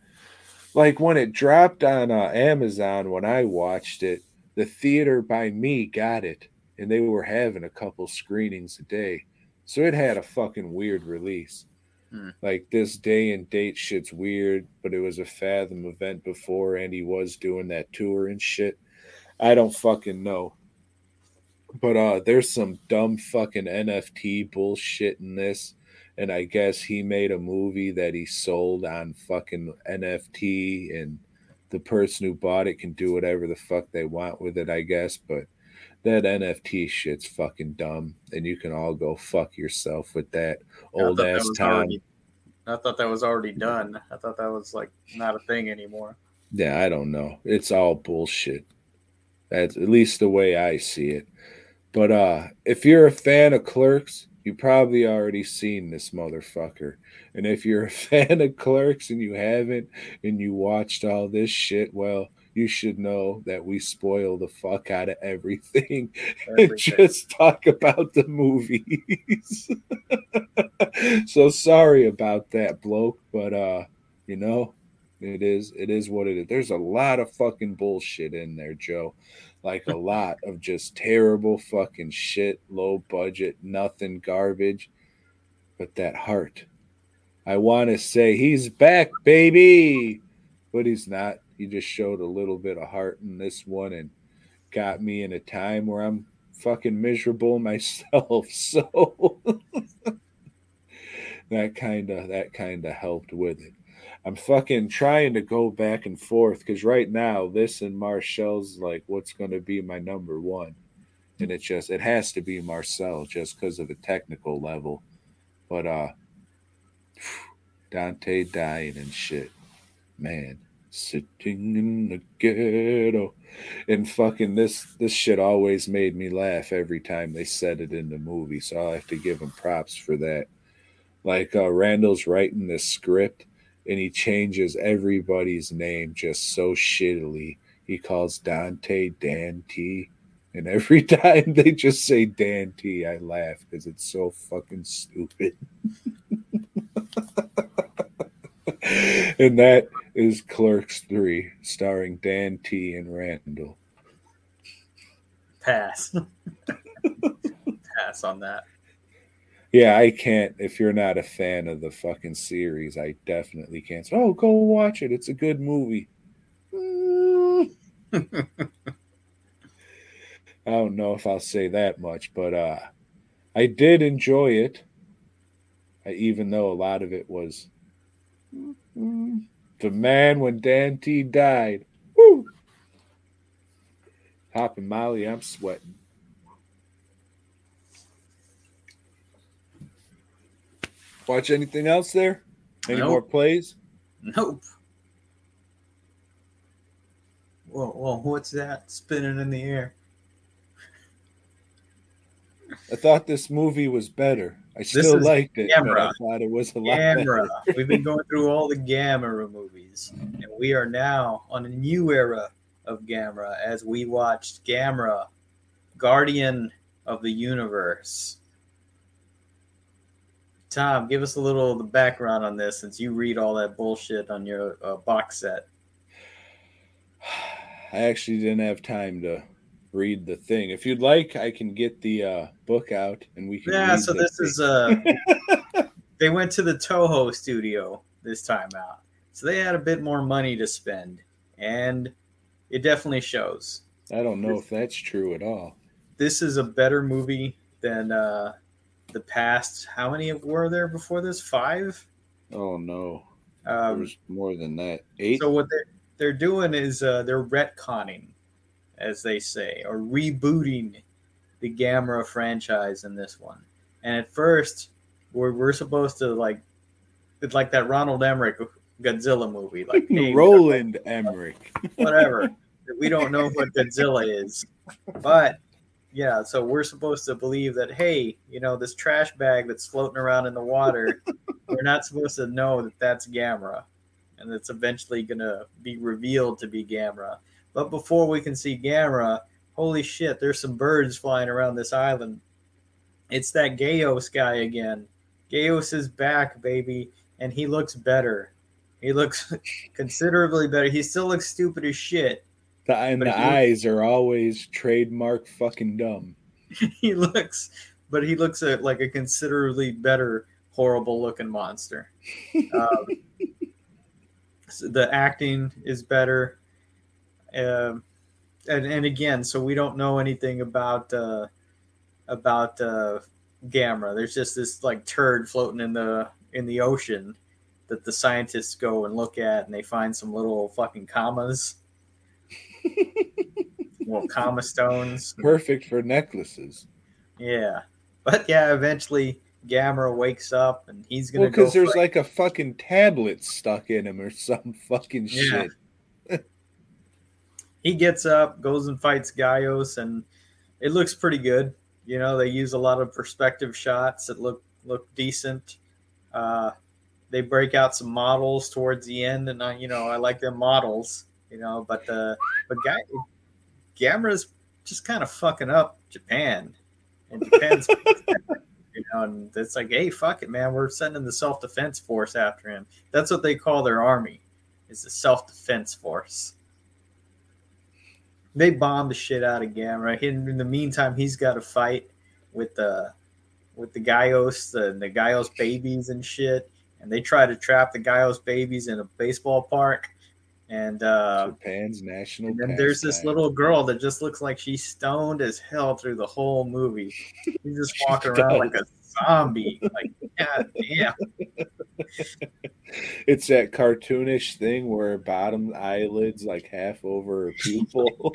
Like when it dropped on uh, Amazon when I watched it, the theater by me got it, and they were having a couple screenings a day, so it had a fucking weird release. Hmm. Like this day and date shit's weird, but it was a Fathom event before, and he was doing that tour and shit. I don't fucking know. But uh there's some dumb fucking NFT bullshit in this. And I guess he made a movie that he sold on fucking NFT and the person who bought it can do whatever the fuck they want with it, I guess. But that NFT shit's fucking dumb. And you can all go fuck yourself with that old thought that ass was already- I thought that was already done. I thought that was like not a thing anymore. Yeah, I don't know. It's all bullshit. That's at least the way I see it. But uh if you're a fan of Clerks, you probably already seen this motherfucker. And if you're a fan of Clerks and you haven't and you watched all this shit, well, you should know that we spoil the fuck out of everything and just talk about the movies. so sorry about that, bloke, but uh, you know, it is it is what it is. There's a lot of fucking bullshit in there, Joe. Like a lot of just terrible fucking shit, low budget, nothing garbage. But that heart. I want to say he's back, baby. But he's not. He just showed a little bit of heart in this one and got me in a time where I'm fucking miserable myself. So that kind of that kind of helped with it. I'm fucking trying to go back and forth because right now this and Marcel's like what's going to be my number one, and it just it has to be Marcel just because of a technical level, but uh, Dante dying and shit, man, sitting in the ghetto, and fucking this this shit always made me laugh every time they said it in the movie, so I have to give them props for that. Like uh, Randall's writing this script and he changes everybody's name just so shittily. He calls Dante Dan T. And every time they just say Dan T, I laugh because it's so fucking stupid. and that is Clerks 3, starring Dan T and Randall. Pass. Pass on that. Yeah, I can't. If you're not a fan of the fucking series, I definitely can't. Oh, go watch it. It's a good movie. I don't know if I'll say that much, but uh, I did enjoy it. I, even though a lot of it was the man when Dan T died. Woo! Hopping Molly, I'm sweating. Watch anything else there? Any Nope. more plays? Nope. Whoa, whoa, what's that spinning in the air? I thought this movie was better. I still liked it, but I thought it was a lot. Gamera. We've been going through all the Gamera movies, and we are now on a new era of Gamera as we watched Gamera, Guardian of the universe. Tom, give us a little of the background on this since you read all that bullshit on your uh, box set. I actually didn't have time to read the thing. If you'd like, I can get the uh, book out and we can. Yeah, so this thing. is uh they went to the Toho studio this time out. So they had a bit more money to spend and it definitely shows. I don't know if that's true at all. This is a better movie than uh the past. How many were there before this? 5? Oh no, there Um was more than that. Eight. So what they're they're doing is uh, they're retconning, as they say, or rebooting the Gamera franchise in this one. And at first, we're we're supposed to like, it's like that Ronald Emmerich Godzilla movie, like Roland Emmerich. whatever. we don't know what Godzilla is, but yeah, so we're supposed to believe that hey, you know, this trash bag that's floating around in the water, we're not supposed to know that that's Gamera, and it's eventually gonna be revealed to be Gamera. But before we can see Gamera, holy shit, there's some birds flying around this island. It's that Gyaos guy again. Gyaos is back, baby, and he looks better. He looks considerably better. He still looks stupid as shit. The, and the you- eyes are always trademark fucking dumb. he looks, but he looks a, like a considerably better, horrible looking monster. Um, so the acting is better, um, and and again, so we don't know anything about uh, about uh, Gamera. There's just this like turd floating in the in the ocean that the scientists go and look at, and they find some little fucking commas. little comma stones. Perfect for necklaces. Yeah, but yeah, eventually Gamera wakes up and he's gonna Well, because go there's fight- like a fucking tablet stuck in him or some fucking Yeah. shit. He gets up, goes and fights Gyaos, and it looks pretty good. You know, they use a lot of perspective shots that look look decent. Uh, they break out some models towards the end, and I, you know, I like their models. You know, but uh, but Guy, Gamera's just kind of fucking up Japan, and Japan's. You know, and it's like, hey, fuck it, man. We're sending the self defense force after him. That's what they call their army, is the self defense force. They bomb the shit out of Gamera. In, in the meantime, he's got to fight with the with the Gyaos, the, the Gyaos babies and shit. And they try to trap the Gyaos babies in a baseball park. And uh, Japan's national. and then there's this little girl that just looks like she's stoned as hell through the whole movie. She's just She walking around like a zombie. Like, god damn. It's that cartoonish thing where bottom eyelids like half over her pupil.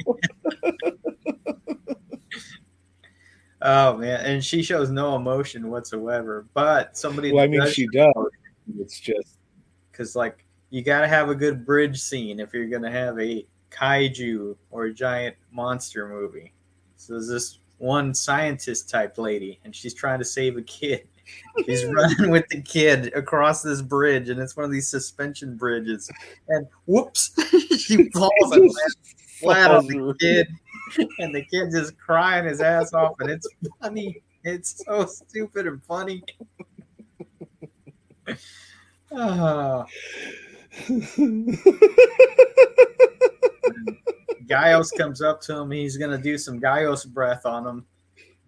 Oh man, and she shows no emotion whatsoever. But somebody, well, I mean, does she does. It's just because like you got to have a good bridge scene if you're gonna have a kaiju or a giant monster movie. So there's this one scientist type lady, and she's trying to save a kid. She's running with the kid across this bridge, and it's one of these suspension bridges. And whoops, she falls and lands flat on the kid, and the kid just crying his ass off, and it's funny. It's so stupid and funny. Ah. Gyaos comes up to him. He's going to do some Gyaos breath on him,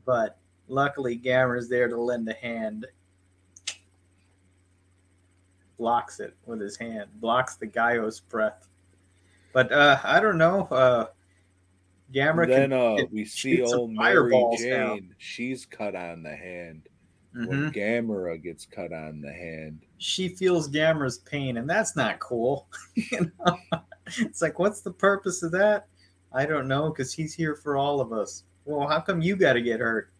but luckily Gamera's there to lend a hand. Blocks it with his hand, blocks the Gyaos breath. But uh, I don't know. Uh, Gamera then can. uh, we see old Mary Jane. down. She's cut on the hand. Mhm. When Gamera gets cut on the hand. She feels Gamera's pain, and that's not cool. you know? It's like, what's the purpose of that? I don't know, because he's here for all of us. Well, how come you got to get hurt?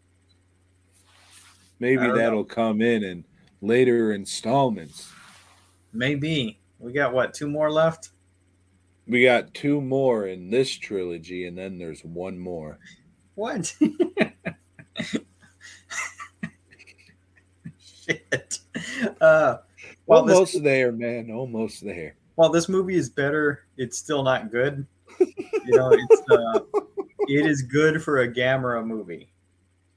Maybe don't know. that'll come in in later installments. Maybe. We got what, two more left? We got two more in this trilogy, and then there's one more. What? Shit. Uh, well, this, Almost there, man. Almost there. while this movie is better, it's still not good. You know, it's uh, it is good for a Gamera movie.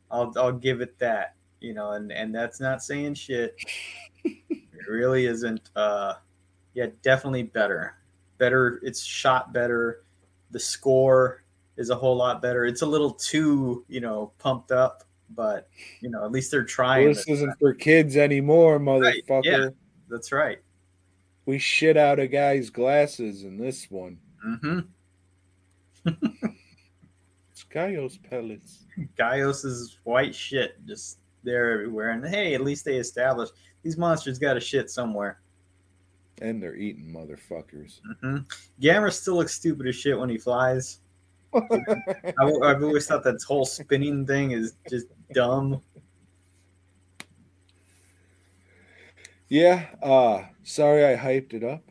I'll I'll give it that. You know, and and that's not saying shit. it really isn't. Uh, yeah, definitely better. Better. It's shot better. The score is a whole lot better. It's a little too you know pumped up, but you know at least they're trying. Well, this isn't for kids anymore, Right, motherfucker. yeah. That's right. We shit out a guy's glasses in this one. Mm-hmm. It's Gyaos pellets. Gyaos is white shit just there everywhere. And hey, at least they established these monsters got to shit somewhere. And they're eating motherfuckers. Mm-hmm. Gamera still looks stupid as shit when he flies. I, have always thought that whole spinning thing is just dumb. Yeah, uh sorry I hyped it up.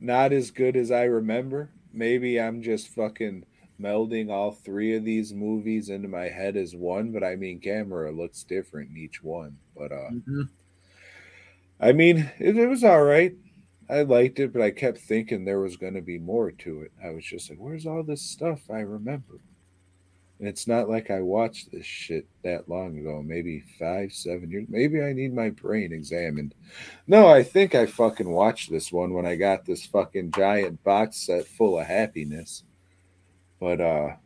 Not as good as I remember. Maybe I'm just fucking melding all three of these movies into my head as one, but I mean Gamera looks different in each one. But uh Mhm. I mean it, it was all right. I liked it, but I kept thinking there was gonna be more to it. I was just like, where's all this stuff I remember? And it's not like I watched this shit that long ago, maybe five, seven years. Maybe I need my brain examined. No, I think I fucking watched this one when I got this fucking giant box set full of happiness. But uh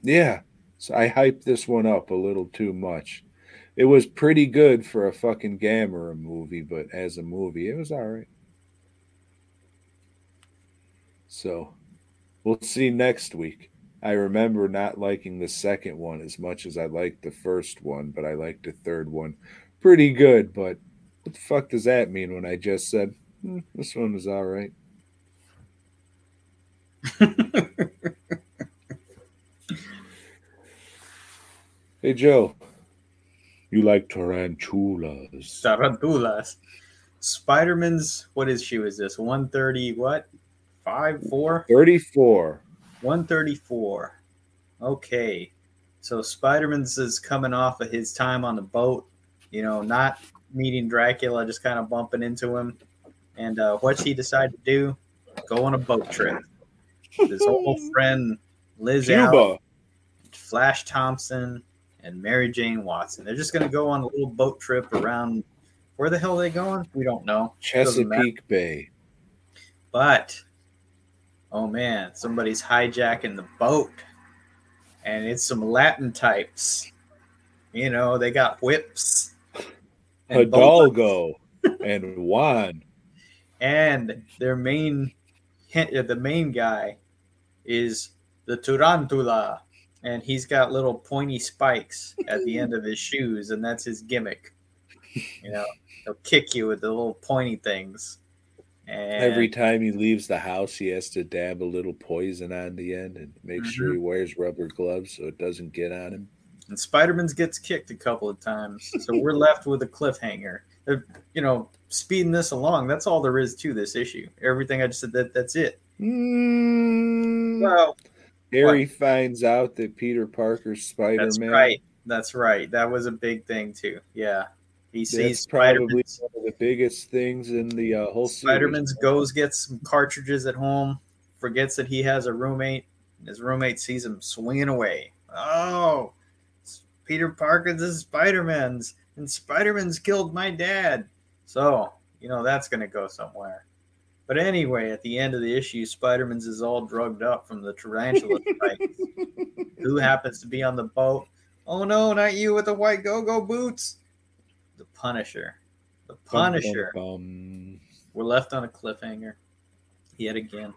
yeah, so I hyped this one up a little too much. It was pretty good for a fucking Gamera movie, but as a movie, it was all right. So we'll see next week. I remember not liking the second one as much as I liked the first one, but I liked the third one pretty good. But what the fuck does that mean when I just said "Hmm, this one was all right? Hey Joe, you like tarantulas? Tarantulas. Spider-Man's what is she? Was this 130 what? Five, four? 34. 134. Okay. So Spider-Man's is coming off of his time on the boat, you know, not meeting Dracula, just kind of bumping into him. And uh, what's he decide to do? Go on a boat trip. His old friend Liz Allen, Flash Thompson, and Mary Jane Watson. They're just going to go on a little boat trip around. Where the hell are they going? We don't know. Chesapeake Bay. But oh man, somebody's hijacking the boat, and it's some Latin types. You know, they got whips. and Hidalgo and Juan. and their main, uh, the main guy, is the Tarantula, and he's got little pointy spikes at the end of his shoes, and that's his gimmick. You know, he'll kick you with the little pointy things. And Every time he leaves the house, he has to dab a little poison on the end and make sure he wears rubber gloves so it doesn't get on him. and Spider-Man's gets kicked a couple of times, so we're left with a cliffhanger. They're, you know, speeding this along. That's all there is to this issue. Everything I just said. That that's it. Mm. Well, Harry finds out that Peter Parker's Spider that's right. That's right. That was a big thing too. Yeah, he sees probably Spider-Man's, one of the biggest things in the uh, whole series. Spider-Man's goes gets some cartridges at home. Forgets that he has a roommate. and His roommate sees him swinging away. Oh, it's Peter Parker. This is Spider-Man's, and Spider-Man's killed my dad. So you know that's gonna go somewhere. But anyway, at the end of the issue, Spider-Man's is all drugged up from the tarantula bites. Who happens to be on the boat? Oh no, not you with the white go-go boots. The Punisher. The Punisher. bum, bum. We're left on a cliffhanger yet again.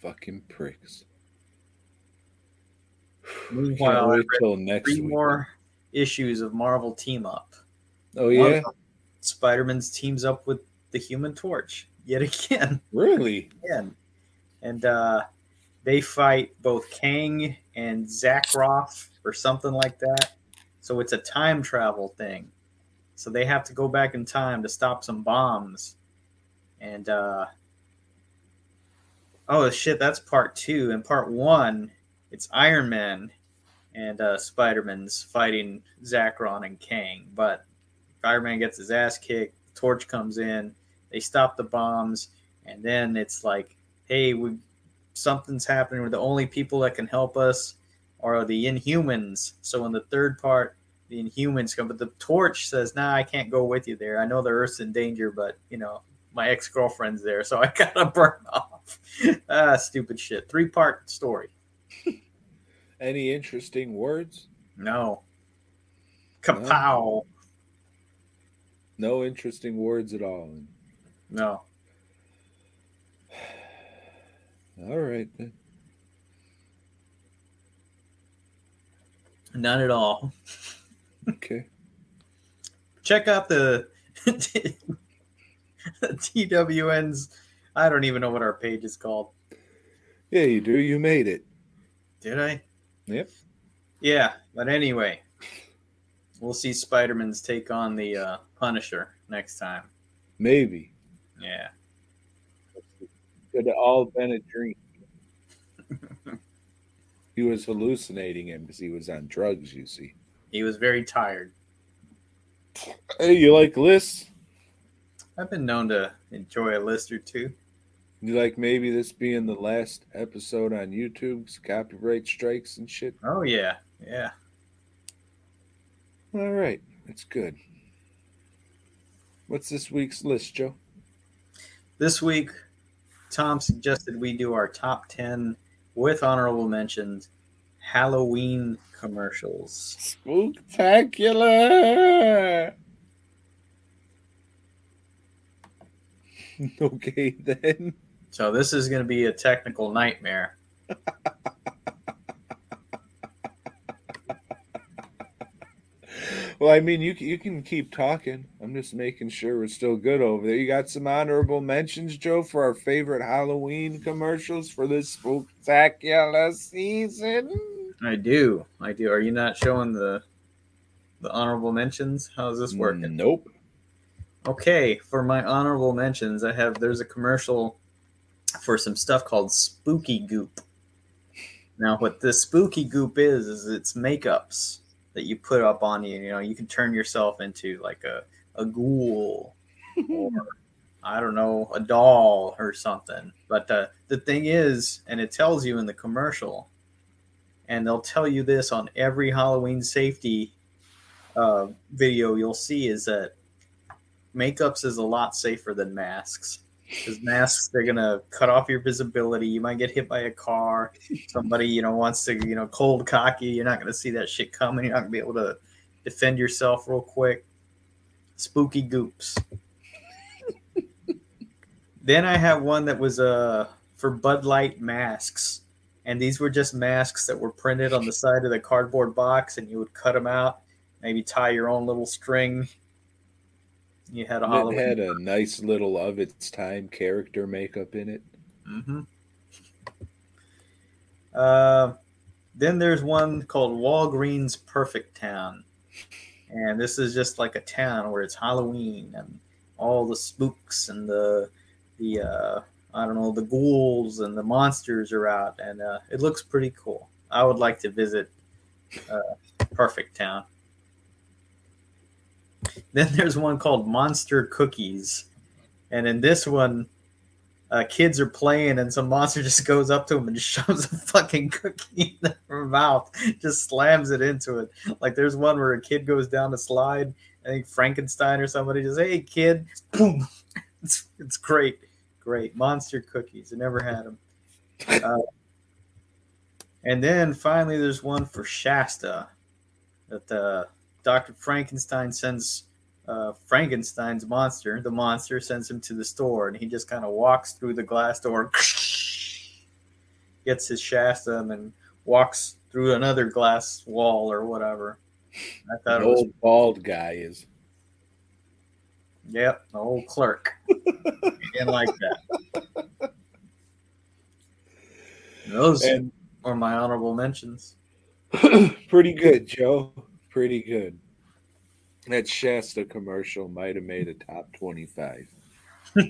Fucking pricks. Meanwhile, wait till next three week. more issues of Marvel Team Up. Oh yeah, of Spider-Man's teams up with the Human Torch yet again. really? again. And uh, they fight both Kang and Zakroff or something like that. So it's a time travel thing. So they have to go back in time to stop some bombs. And uh, oh shit, that's part two. And part one, it's Iron Man and uh, Spider Man's fighting Zakron and Kang. But Iron Man gets his ass kicked. Torch comes in. They stop the bombs and then it's like, hey, we something's happening. We're the only people that can help us are the Inhumans. So in the third part, the Inhumans come, but the Torch says, "Nah, I can't go with you there. I know the Earth's in danger, but you know my ex girlfriend's there, so I gotta burn off." ah, stupid shit. Three part story. Any interesting words? No. Kapow. No interesting words at all. No. All right then. None at all. Okay. Check out the, the DWN's. I don't even know what our page is called. Yeah, you do. You made it. Did I? Yep. Yeah, but anyway, we'll see Spider-Man's take on the uh, Punisher next time. Maybe. Yeah. Could have all been a dream. he was hallucinating him because he was on drugs, you see. He was very tired. Hey, you like lists? I've been known to enjoy a list or two. You like maybe this being the last episode on YouTube's copyright strikes and shit? Oh yeah, yeah. All right, that's good. What's this week's list, Joe? This week, Tom suggested we do our top ten with honorable mentions Halloween commercials. Spooktacular. okay then. So this is going to be a technical nightmare. Well, I mean, you you can keep talking. I'm just making sure we're still good over there. You got some honorable mentions, Joe, for our favorite Halloween commercials for this spectacular season. I do, I do. Are you not showing the the honorable mentions? How's this working? Nope. Okay, for my honorable mentions, I have there's a commercial for some stuff called Spooky Goop. Now, what this Spooky Goop is is it's makeups that you put up on you. You know, you can turn yourself into like a a ghoul or I don't know a doll or something. But uh, the thing is, and it tells you in the commercial, and they'll tell you this on every Halloween safety uh, video you'll see is that makeups is a lot safer than masks because masks they're gonna cut off your visibility. You might get hit by a car. Somebody you know wants to you know cold cocky you're not gonna see that shit coming. You're not gonna be able to defend yourself real quick. Spooky goops. Then i have one that was uh for bud light masks. And these were just masks that were printed on the side of the cardboard box and you would cut them out maybe tie your own little string you had a And It had a nice little of its time character makeup in it. hmm Uh, then there's one called Walgreens Perfect Town, and this is just like a town where it's Halloween and all the spooks and the the uh, I don't know the ghouls and the monsters are out, and uh, it looks pretty cool. I would like to visit uh, Perfect Town. Then there's one called Monster Cookies, and in this one, uh, kids are playing, and some monster just goes up to them and shoves a fucking cookie in their mouth, just slams it into it. Like there's one where a kid goes down a slide. I think Frankenstein or somebody just, "Hey kid," boom. It's it's great, great monster cookies. I never had them. Uh, and then finally, there's one for Shasta that uh, Dr. Frankenstein sends uh, Frankenstein's monster. The monster sends him to the store, and he just kind of walks through the glass door, gets his Shasta, and walks through another glass wall or whatever. I The it was, old bald guy is. yep, the old clerk. Didn't like that. Those And are my honorable mentions. pretty good, Joe. Pretty good. That Shasta commercial might have made a top 25.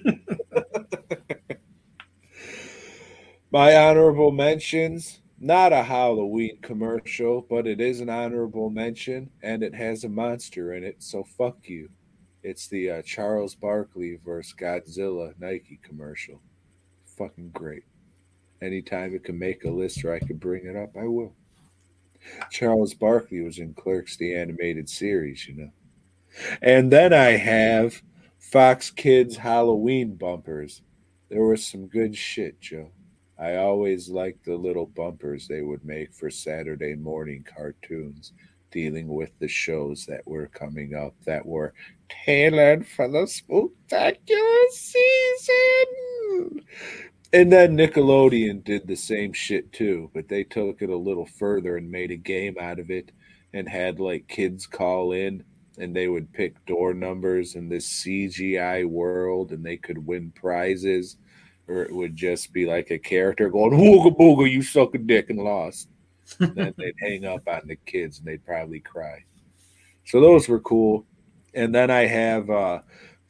My honorable mentions not a Halloween commercial, but it is an honorable mention and it has a monster in it, so fuck you. It's the uh, Charles Barkley versus Godzilla Nike commercial. Fucking great. Anytime it can make a list or I can bring it up, I will. Charles Barkley was in Clerks, the animated series, you know. And then I have Fox Kids Halloween bumpers. There was some good shit, Joe. I always liked the little bumpers they would make for Saturday morning cartoons dealing with the shows that were coming up that were tailored for the spectacular season. And then Nickelodeon did the same shit too, but they took it a little further and made a game out of it and had like kids call in and they would pick door numbers in this CGI world and they could win prizes or it would just be like a character going wooga booga you suck a dick and lost. Then they'd hang up on the kids and they'd probably cry. So those were cool. And then i have uh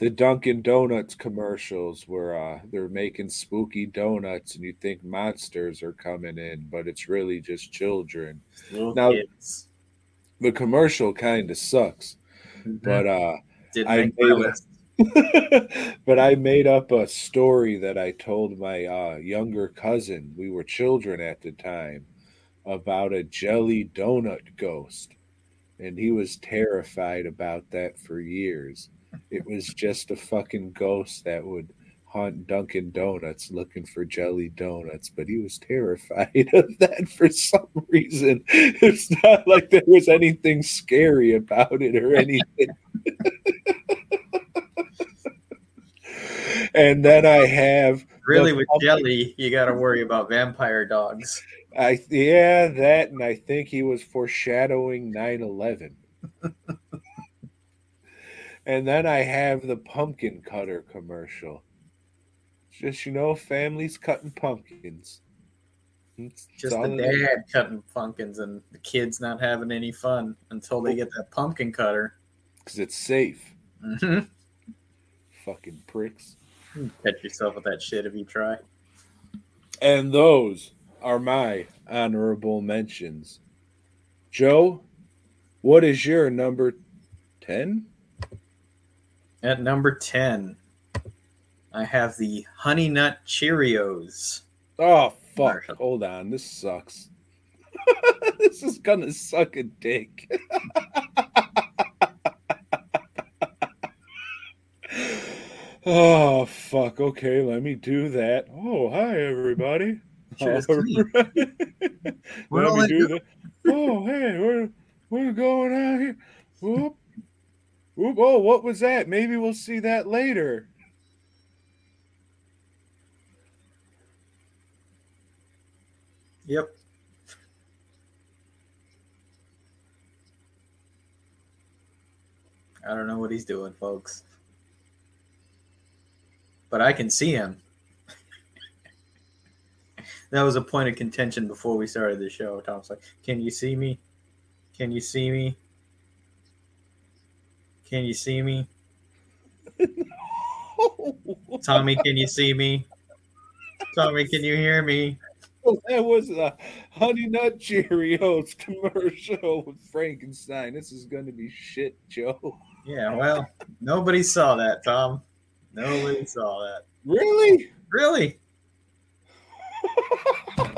the dunkin donuts commercials where uh they're making spooky donuts and you think monsters are coming in but it's really just children Little Now- kids. the commercial kind of sucks but uh I made but I made up a story that I told my uh, younger cousin. We were children at the time about a jelly donut ghost. And he was terrified about that for years. It was just a fucking ghost that would haunt Dunkin' Donuts looking for jelly donuts, but he was terrified of that for some reason. It's not like there was anything scary about it or anything. and then I have Really, with jelly, you got to worry about vampire dogs. I yeah, that and I think he was foreshadowing 9/11. And then I have the pumpkin cutter commercial. Just you know, families cutting pumpkins. It's- Just the dad cutting pumpkins and the kids not having any fun until they get that pumpkin cutter. Because it's safe. hmm Fucking pricks. Catch yourself with that shit if you try. And those are my honorable mentions. Joe, what is your number 10? At number 10, I have the Honey Nut Cheerios. Oh fuck! Commercial. Hold on, this sucks. this is gonna suck a dick. oh fuck! Okay, let me do that. Oh hi everybody. Right. Let me do that. Oh hey, what what's going on here? Whoop. Whoop. Oh, what was that? Maybe we'll see that later. Yep. I don't know what he's doing, folks. But I can see him. that was a point of contention before we started the show. Tom's like, Can you see me? Can you see me? Can you see me? Tommy, can you see me? Tommy, can you hear me? That was a Honey Nut Cheerios commercial with Frankenstein. This is going to be shit, Joe. Yeah, well, nobody saw that, Tom. Nobody saw that. Really? Really?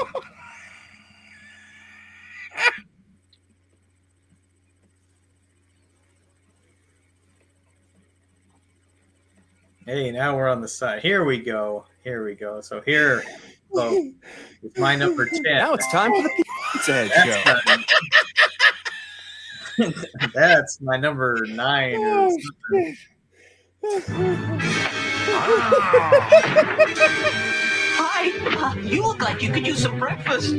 Hey, now we're on the side. Here we go. Here we go. So here, so it's my number ten. Now it's time for the Pizza Head Show. That's, that's my number nine. Oh. Hi, uh, you look like you could use some breakfast.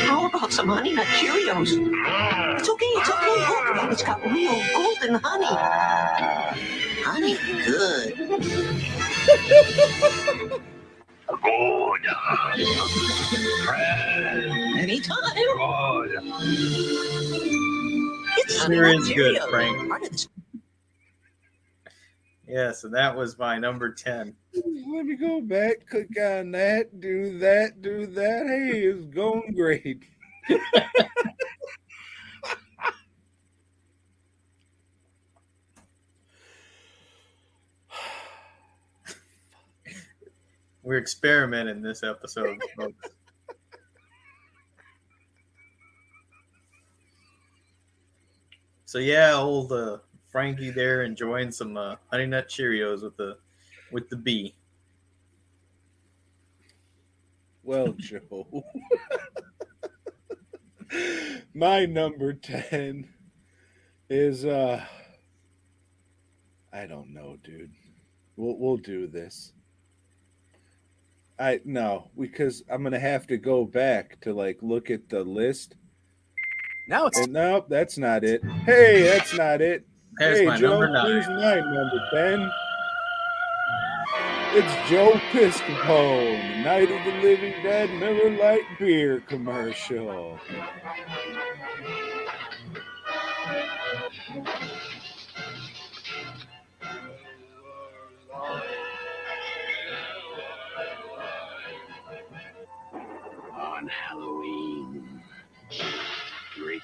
How about some honey nut Cheerios? It's okay, it's okay. Look, it's got real golden honey. Honey, good. Anytime. It's Sure is good, Frank. Part of this Yes, and that was my number ten. Let me go back, click on that, do that, do that. Hey, it's going great. We're experimenting this episode, folks. so yeah, old uh, Frankie there enjoying some uh, Honey Nut Cheerios with the with the bee. Well, Joe. My number 10 is uh I don't know, dude. We'll we'll do this. I no, because I'm gonna have to go back to like look at the list. Now it's And nope, that's not it. Hey, that's not it. There's hey, my Joe, number nine. here's my number 10. It's Joe Piscopo, the Night of the Living Dead Miller Lite Beer commercial.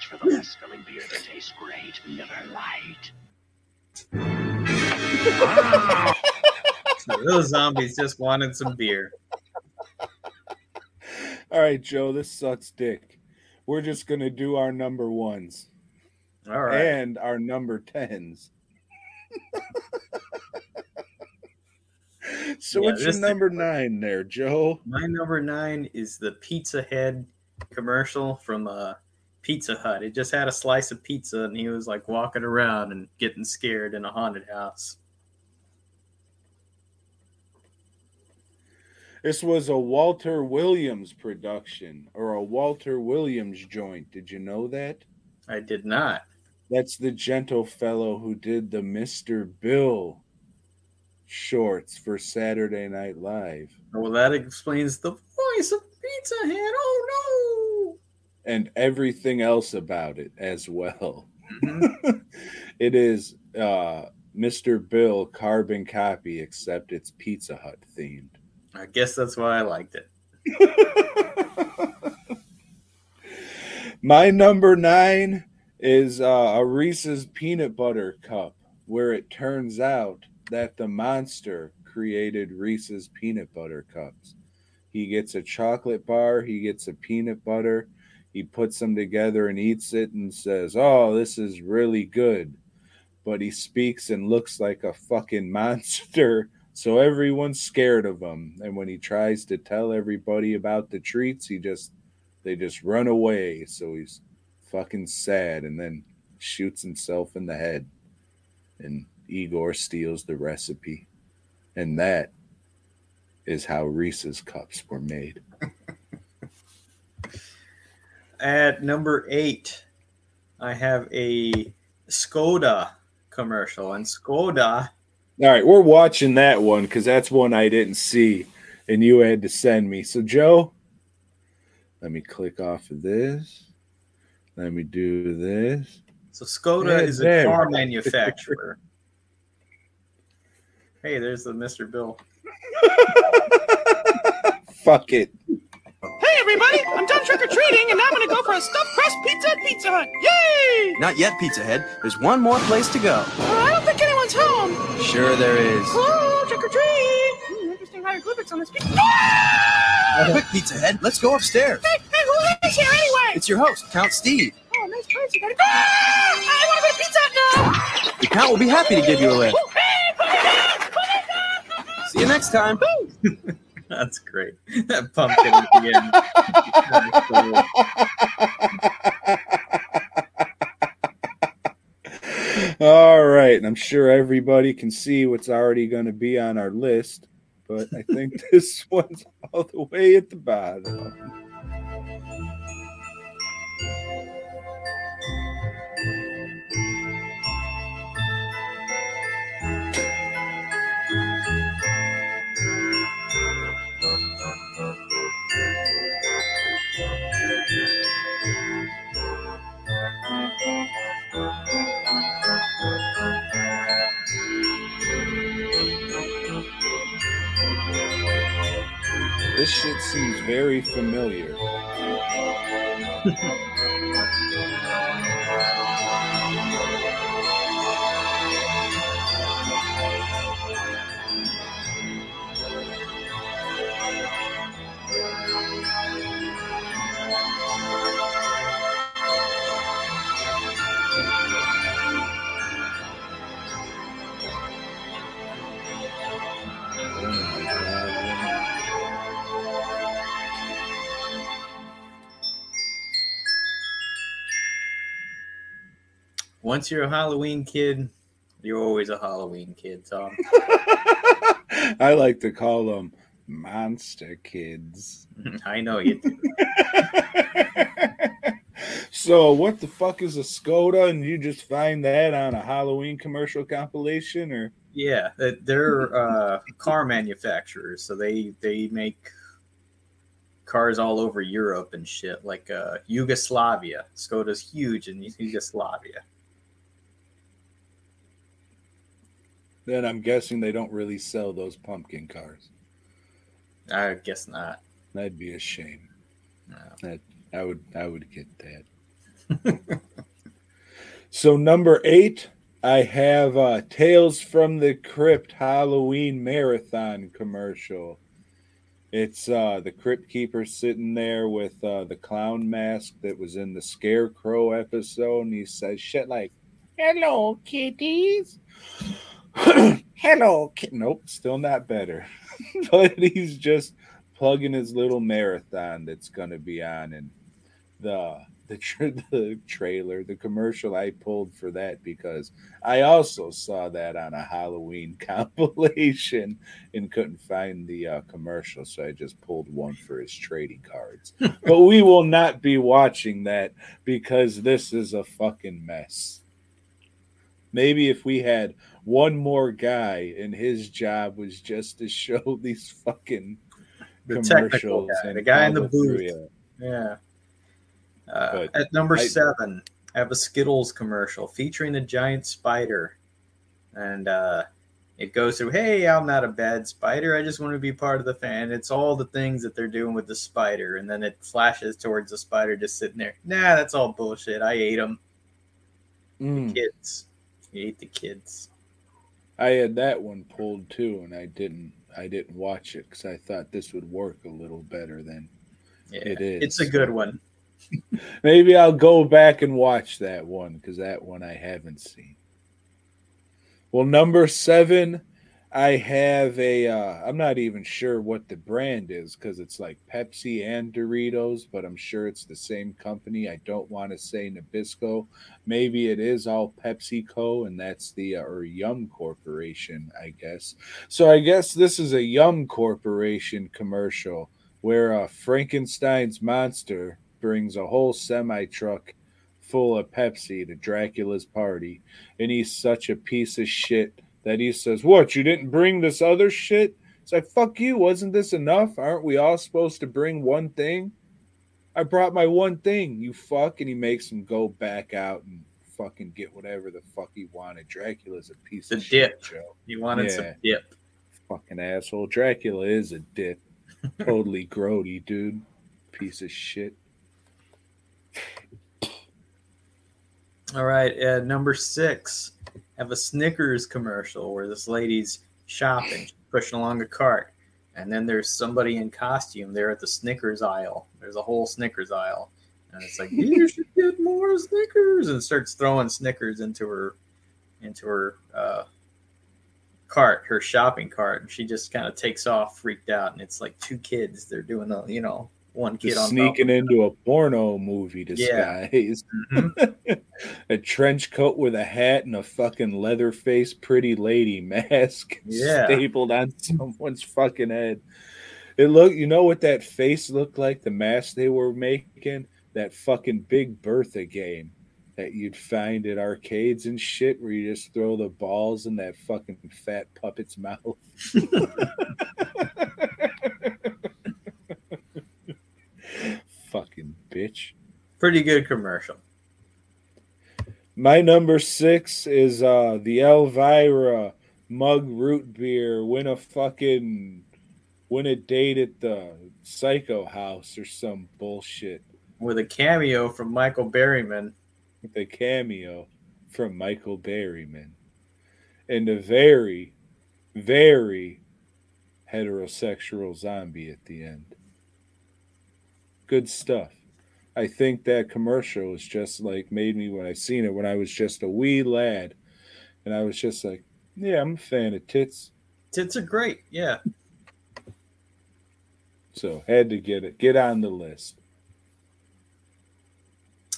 You reach for the best smelling beer that tastes great, Miller Lite. So those zombies just wanted some beer. All right, Joe, this sucks dick. We're just going to do our number ones All right. and our number tens. so Yeah, what's your this- number nine there, Joe? My number nine is the Pizza Head commercial from uh, Pizza Hut. It just had a slice of pizza, and he was like walking around and getting scared in a haunted house. This was a Walter Williams production or a Walter Williams joint. Did you know that? I did not. That's the gentle fellow who did the Mr. Bill shorts for Saturday Night Live. Well, that explains the voice of Pizza Head. Oh and everything else about it as well. Mhm. it is uh, Mr. Bill carbon copy, except it's Pizza Hut themed. I guess that's why I liked it. My number nine is uh, a Reese's peanut butter cup, where it turns out that the monster created Reese's peanut butter cups. He gets a chocolate bar, he gets a peanut butter, he puts them together and eats it and says, Oh, this is really good. But he speaks and looks like a fucking monster. So everyone's scared of him. And when he tries to tell everybody about the treats, he just they just run away. So he's fucking sad and then shoots himself in the head. And Igor steals the recipe. And that is how Reese's cups were made. At number eight, I have a Skoda commercial, and Skoda. All right, we're watching that one because that's one I didn't see and you had to send me. So, Joe, let me click off of this. Let me do this. So Skoda Yeah, is a car manufacturer. hey, there's the Mr. Bill. Fuck it. Hey everybody, I'm done trick or treating and now I'm gonna go for a stuffed crust pizza at Pizza Hut. Yay! not yet, Pizza Head. There's one more place to go. Uh, I don't think anyone's home. Sure, there is. Hello, trick or treat. Hmm, interesting hieroglyphics on this pizza. Ah! Quick, Pizza Head, let's go upstairs. Hey, hey, who is here anyway? It's your host, Count Steve. Oh, nice place. You gotta go. Ah! I want to Pizza Hut now. The Count will be happy to give you a lift. Hey, put it down, put it down. See you next time. That's great. That pumpkin at the end. All right. And I'm sure everybody can see what's already going to be on our list, but I think this one's all the way at the bottom. This shit seems very familiar. once you're a Halloween kid, you're always a Halloween kid, Tom. I like to call them monster kids. I know you do. so what the fuck is a Skoda? And you just find that on a Halloween commercial compilation, or Yeah, they- they're uh, car manufacturers, so they they make cars all over Europe and shit, like uh, Yugoslavia. Skoda's huge in Yugoslavia. Then I'm guessing they don't really sell those pumpkin cars. I guess not. That'd be a shame. No. That I would I would get that. so number eight, I have uh, Tales from the Crypt Halloween Marathon commercial. It's uh, the Crypt Keeper sitting there with uh, the clown mask that was in the Scarecrow episode, and he says shit like, "Hello, kitties." Hello, kid. Nope, still not better. but he's just plugging his little marathon that's gonna be on, and the the tra- the trailer, the commercial I pulled for that because I also saw that on a Halloween compilation and couldn't find the uh, commercial, so I just pulled one for his trading cards. but we will not be watching that because this is a fucking mess. Maybe if we had one more guy and his job was just to show these fucking The commercials guy, and the guy in the booth. Yeah. Uh, at number I- seven, I have a Skittles commercial featuring a giant spider, and uh, it goes through. Hey, I'm not a bad spider. I just want to be part of the fan. It's all the things that they're doing with the spider, and then it flashes towards the spider just sitting there. Nah, that's all bullshit. I ate them. Mm. Kids, you ate the kids. I had that one pulled too, and I didn't. I didn't watch it because I thought this would work a little better than Yeah, it is. it's a good one. Maybe I'll go back and watch that one because that one I haven't seen. Well, number seven, I have a. Uh, I'm not even sure what the brand is because it's like Pepsi and Doritos, but I'm sure it's the same company. I don't want to say Nabisco. Maybe it is all PepsiCo, and that's the uh, or Yum Corporation, I guess. So I guess this is a Yum Corporation commercial where uh, Frankenstein's monster brings a whole semi truck full of Pepsi to Dracula's party, and he's such a piece of shit that he says, "What? You didn't bring this other shit?" It's like, "Fuck you! Wasn't this enough? Aren't we all supposed to bring one thing?" I brought my one thing, you fuck, and he makes him go back out and fucking get whatever the fuck he wanted. Dracula's a piece The of shit. Joe. You wanted Yeah. some dip. Fucking asshole. Dracula is a dip. totally grody, dude. Piece of shit. All right, uh, number six, have a Snickers commercial where this lady's shopping, pushing along a cart, and then there's somebody in costume there at the Snickers aisle. There's a whole Snickers aisle, and it's like you should get more Snickers, and starts throwing Snickers into her, into her uh, cart, her shopping cart, and she just kind of takes off, freaked out, and it's like two kids. They're doing the, you know, one kid on sneaking into a porno movie Yeah. disguise. Mhm. a trench coat with a hat and a fucking leather face pretty lady mask Yeah. stapled on someone's fucking head. It look you know what that face looked like, the mask they were making? That fucking big Bertha game that you'd find at arcades and shit where you just throw the balls in that fucking fat puppet's mouth. Fucking bitch. Pretty good commercial. My number six is uh the Elvira mug root beer. Win a fucking win a date at the Psycho House or some bullshit with a cameo from Michael Berryman. with a cameo from Michael Berryman and a very, very heterosexual zombie at the end. Good stuff. I think that commercial was just like made me when I seen it when I was just a wee lad, and I was just like, yeah, I'm a fan of tits, Tits are great. Yeah. so had to get it, get on the list.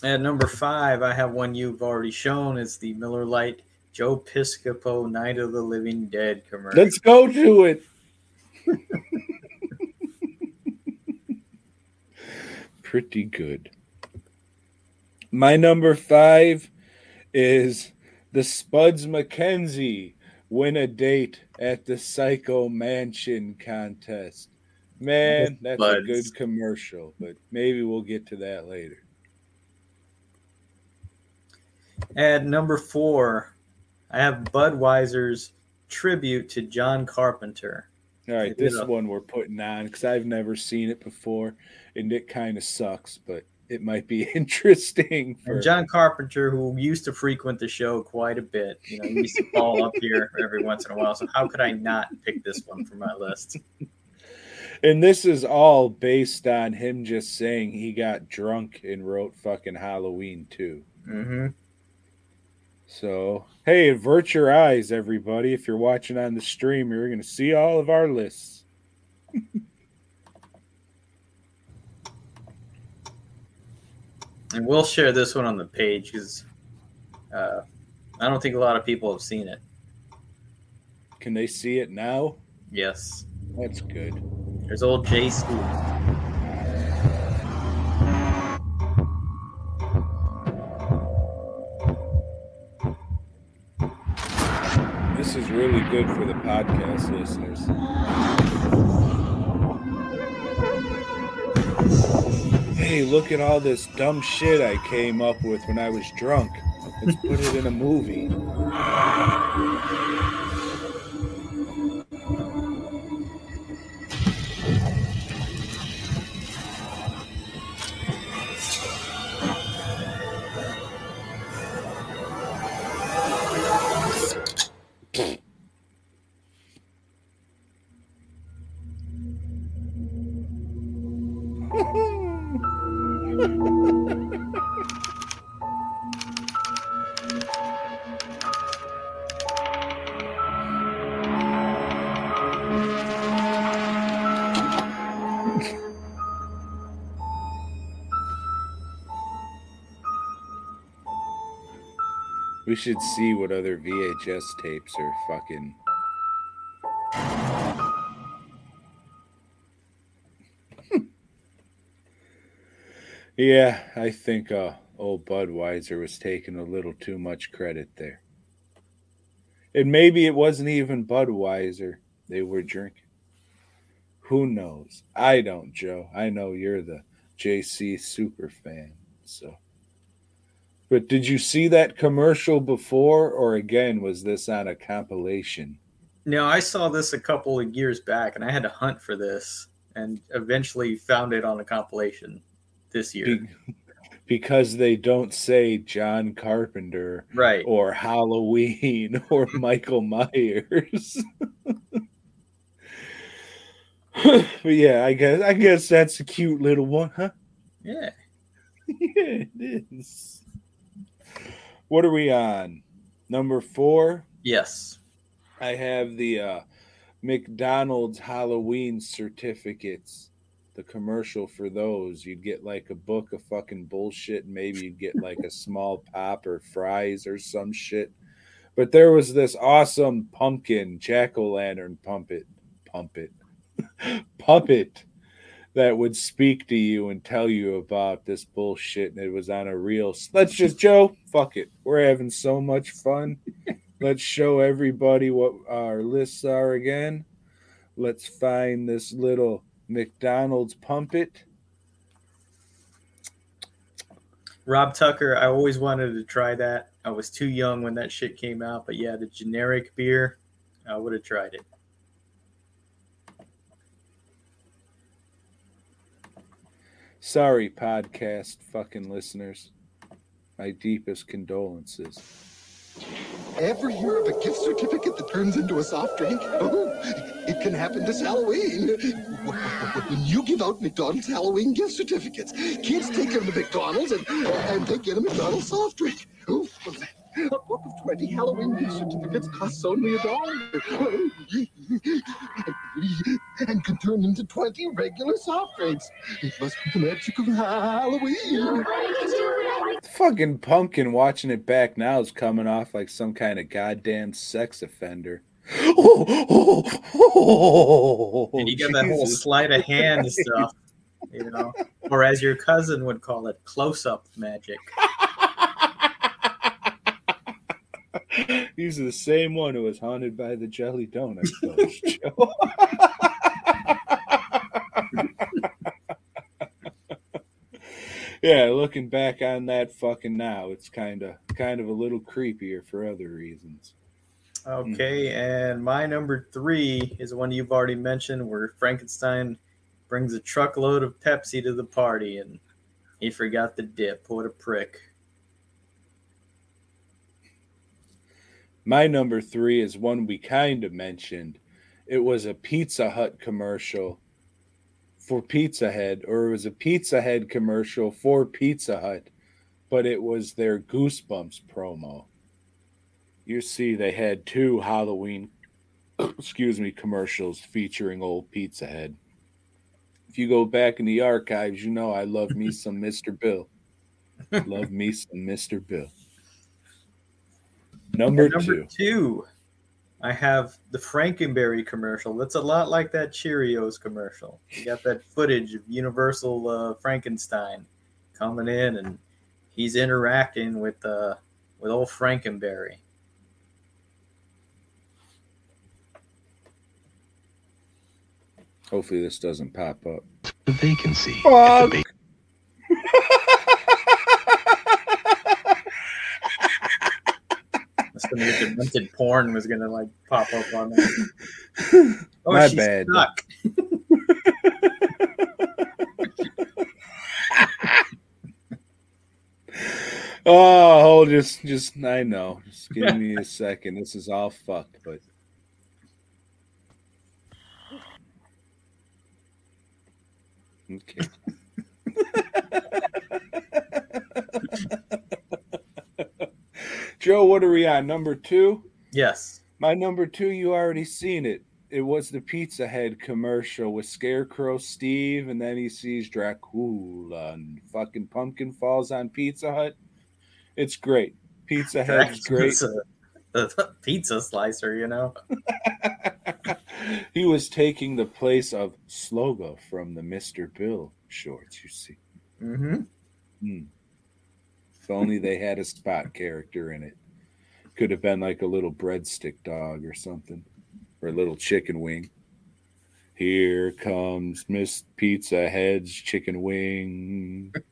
At number five, I have one you've already shown. It's the Miller Lite Joe Piscopo Night of the Living Dead commercial. Let's go to it. Pretty good. My number five is the Spuds MacKenzie win a date at the Psycho Mansion contest. Man, that's a good commercial, but maybe we'll get to that later. At number four, I have Budweiser's tribute to John Carpenter. All right, this one we're putting on because I've never seen it before, and it kind of sucks, but it might be interesting. For And John Carpenter, who used to frequent the show quite a bit, you know, he used to call up here every once in a while. So how could I not pick this one for my list? And this is all based on him just saying he got drunk and wrote fucking Halloween too. Mm-hmm. So, hey, avert your eyes, everybody. If you're watching on the stream, you're going to see all of our lists. And we'll share this one on the page because uh, I don't think a lot of people have seen it. Can they see it now? Yes, That's good. there's old JC. This is really good for the podcast listeners. Hey, look at all this dumb shit I came up with when I was drunk. Let's put it in a movie. should see what other VHS tapes are fucking. yeah, I think uh, old Budweiser was taking a little too much credit there. And maybe it wasn't even Budweiser they were drinking. Who knows? I don't, Joe. I know you're the JC super fan. So, but did you see that commercial before, or again, was this on a compilation? Now I saw this a couple of years back, and I had to hunt for this, and eventually found it on a compilation this year. Be- because they don't say John Carpenter Right. or Halloween or Michael Myers. but yeah, I guess I guess that's a cute little one, huh? Yeah. yeah, it is. What are we on? Number four. Yes. I have the uh, McDonald's Halloween certificates. The commercial for those, you'd get like a book of fucking bullshit, and maybe you'd get like a small pop or fries or some shit. But there was this awesome pumpkin jack o' lantern puppet, puppet, puppet that would speak to you and tell you about this bullshit, and it was on a real Let's just Joe, fuck it, we're having so much fun. Let's show everybody what our lists are again. Let's find this little McDonald's pumpet. Rob Tucker, I always wanted to try that. I was too young when that shit came out, but yeah, the generic beer, I would have tried it. Sorry, podcast fucking listeners. My deepest condolences. Ever hear of a gift certificate that turns into a soft drink? Oh, it can happen this Halloween. When you give out McDonald's Halloween gift certificates, kids take them to McDonald's and, and they get a McDonald's soft drink. Oh, a book of 20 Halloween gift certificates costs only a dollar. And can turn into 20 regular soft drinks. It must be the magic of Halloween. Fucking pumpkin watching it back now is coming off like some kind of goddamn sex offender. Oh, oh, oh, and you get that whole sleight of hand stuff, you know, or as your cousin would call it, close up magic. He's the same one who was haunted by the jelly donut ghost, Joe. yeah, looking back on that fucking now, it's kind of kind of a little creepier for other reasons. Okay, and my number three is one you've already mentioned, where Frankenstein brings a truckload of Pepsi to the party, and he forgot the dip. What a prick! My number three is one we kind of mentioned. It was a Pizza Hut commercial for Pizza Head, or it was a Pizza Head commercial for Pizza Hut, but it was their Goosebumps promo. You see, they had two Halloween, excuse me, commercials featuring old Pizza Head. If you go back in the archives, you know I love me some Mr. Bill. love me some Mr. Bill. Number, number two. two, I have the Frankenberry commercial. That's a lot like that Cheerios commercial. You got that footage of Universal uh, Frankenstein coming in, and he's interacting with uh, with old Frankenberry. Hopefully, this doesn't pop up. The vacancy. Fuck. That's gonna demented porn was gonna like pop up on there. Oh, My she's bad. stuck. Oh, hold just, just I know. Just give me a second. This is all fucked, but okay. Joe, what are we on? Number two? Yes. My number two, you already seen it. It was the Pizza Head commercial with Scarecrow Steve, and then he sees Dracula and fucking pumpkin falls on Pizza Hut. It's great. Pizza Head's great. A, a pizza slicer, you know. he was taking the place of Sluggo from the Mr. Bill shorts, you see. Mm-hmm. Hmm. If only they had a spot character in it. Could have been like a little breadstick dog or something, or a little chicken wing. Here comes Miss Pizza Head's chicken wing.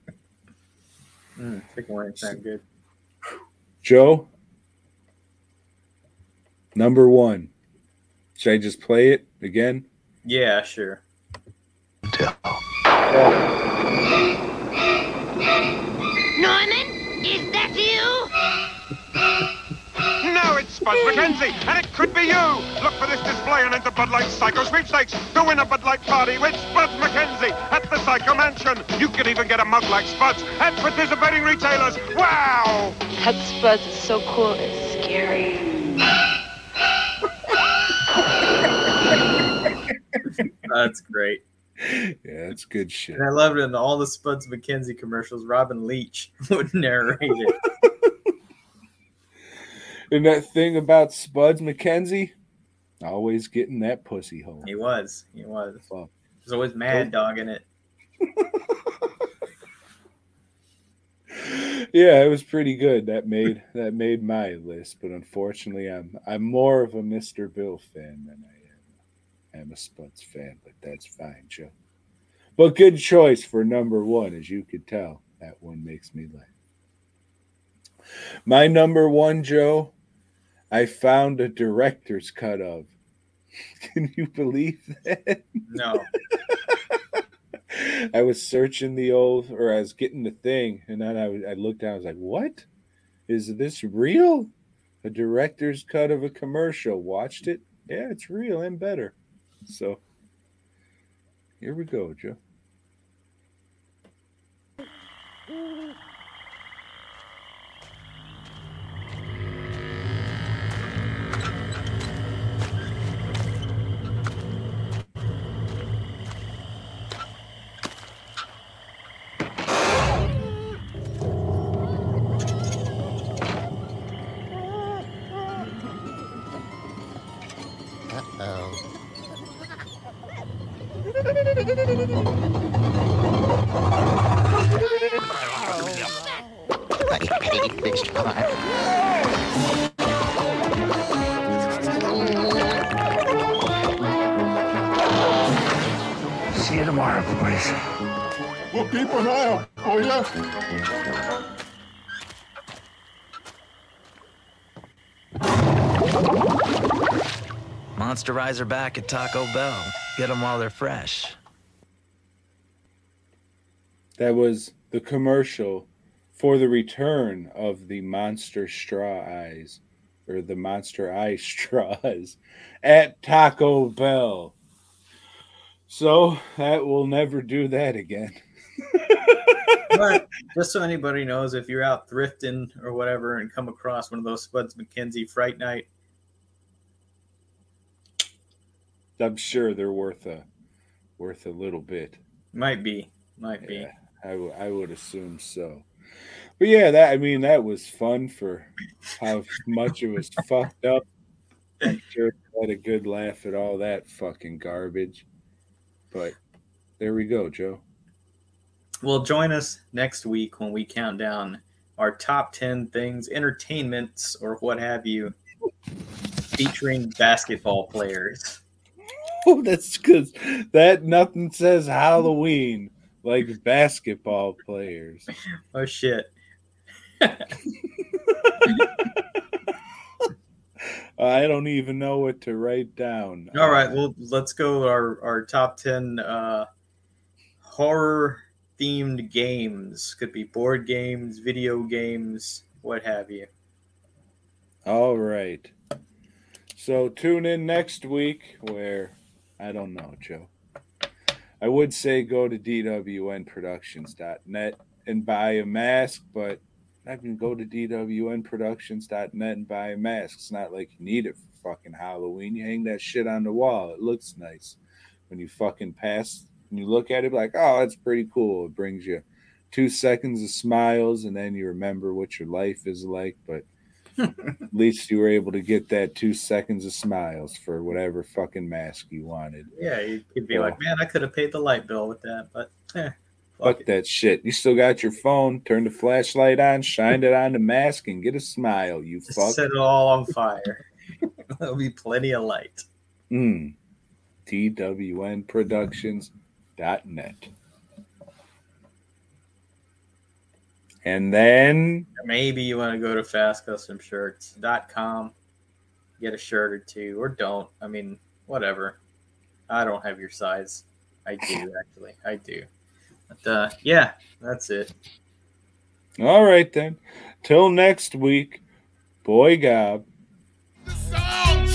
Mm, chicken wings not good. Joe, number one. Should I just play it again? Yeah, sure. Norman, No, it's Spud MacKenzie, and it could be you. Look for this display and enter Bud Light Psycho Sweepstakes to win a Bud Light party with Spud MacKenzie at the Psycho Mansion. You can even get a mug like Spud's at participating retailers. Wow! That Spuds is so cool, it's scary. That's great. Yeah, that's good shit. And I loved it in all the Spuds MacKenzie commercials. Robin Leach would narrate it. And that thing about Spuds MacKenzie, always getting that pussy hole. He was. He was. He was always Mad Dog in it. yeah, it was pretty good. That made that made my list, but unfortunately, I'm I'm more of a Mr. Bill fan than I am I'm a Spuds fan. But that's fine, Joe. But good choice for number one, as you could tell. That one makes me laugh. My number one, Joe, I found a director's cut of. Can you believe that? No. I was searching the old, or I was getting the thing, and then I, I looked down. I was like, "What is this real? A director's cut of a commercial? Watched it? Yeah, it's real and better." So here we go, Joe. Monster Eyes are back at Taco Bell. Get them while they're fresh. That was the commercial for the return of the Monster Straw Eyes or the Monster Eye Straws at Taco Bell. So that will never do that again. but just so anybody knows, if you're out thrifting or whatever and come across one of those Spuds MacKenzie Fright Night, I'm sure they're worth a worth a little bit. might be, might be. Yeah, I, w- I would assume so. But yeah, that I mean that was fun for how much it was fucked up. I'm sure had a good laugh at all that fucking garbage. But there we go, Joe. Well, join us next week when we count down our top 10 things, entertainments, or what have you, featuring basketball players. Oh, that's because that nothing says Halloween like basketball players. Oh, shit. I don't even know what to write down. All right, well, let's go our, our top 10 uh, horror themed games. Could be board games, video games, what have you. All right. So tune in next week where I don't know, Joe. I would say go to dwnproductions.net and buy a mask, but I can go to dwnproductions.net and buy a mask. It's not like you need it for fucking Halloween. You hang that shit on the wall. It looks nice. When you fucking pass and you look at it like, oh, that's pretty cool. It brings you two seconds of smiles and then you remember what your life is like. But at least you were able to get that two seconds of smiles for whatever fucking mask you wanted. Yeah, you could be Well- like, man, I could have paid the light bill with that, but eh, Fuck that shit. You still got your phone. Turn the flashlight on, shine it on the mask, and get a smile, you just fuck. set it all on fire. There'll be plenty of light. Mm. DWNProductions.net. And then Maybe you want to go to fastcustomshirts.com, get a shirt or two, or don't. I mean, whatever. I don't have your size. I do, actually. I do. But uh, yeah, that's it. all right then. Till next week, boy gob. Side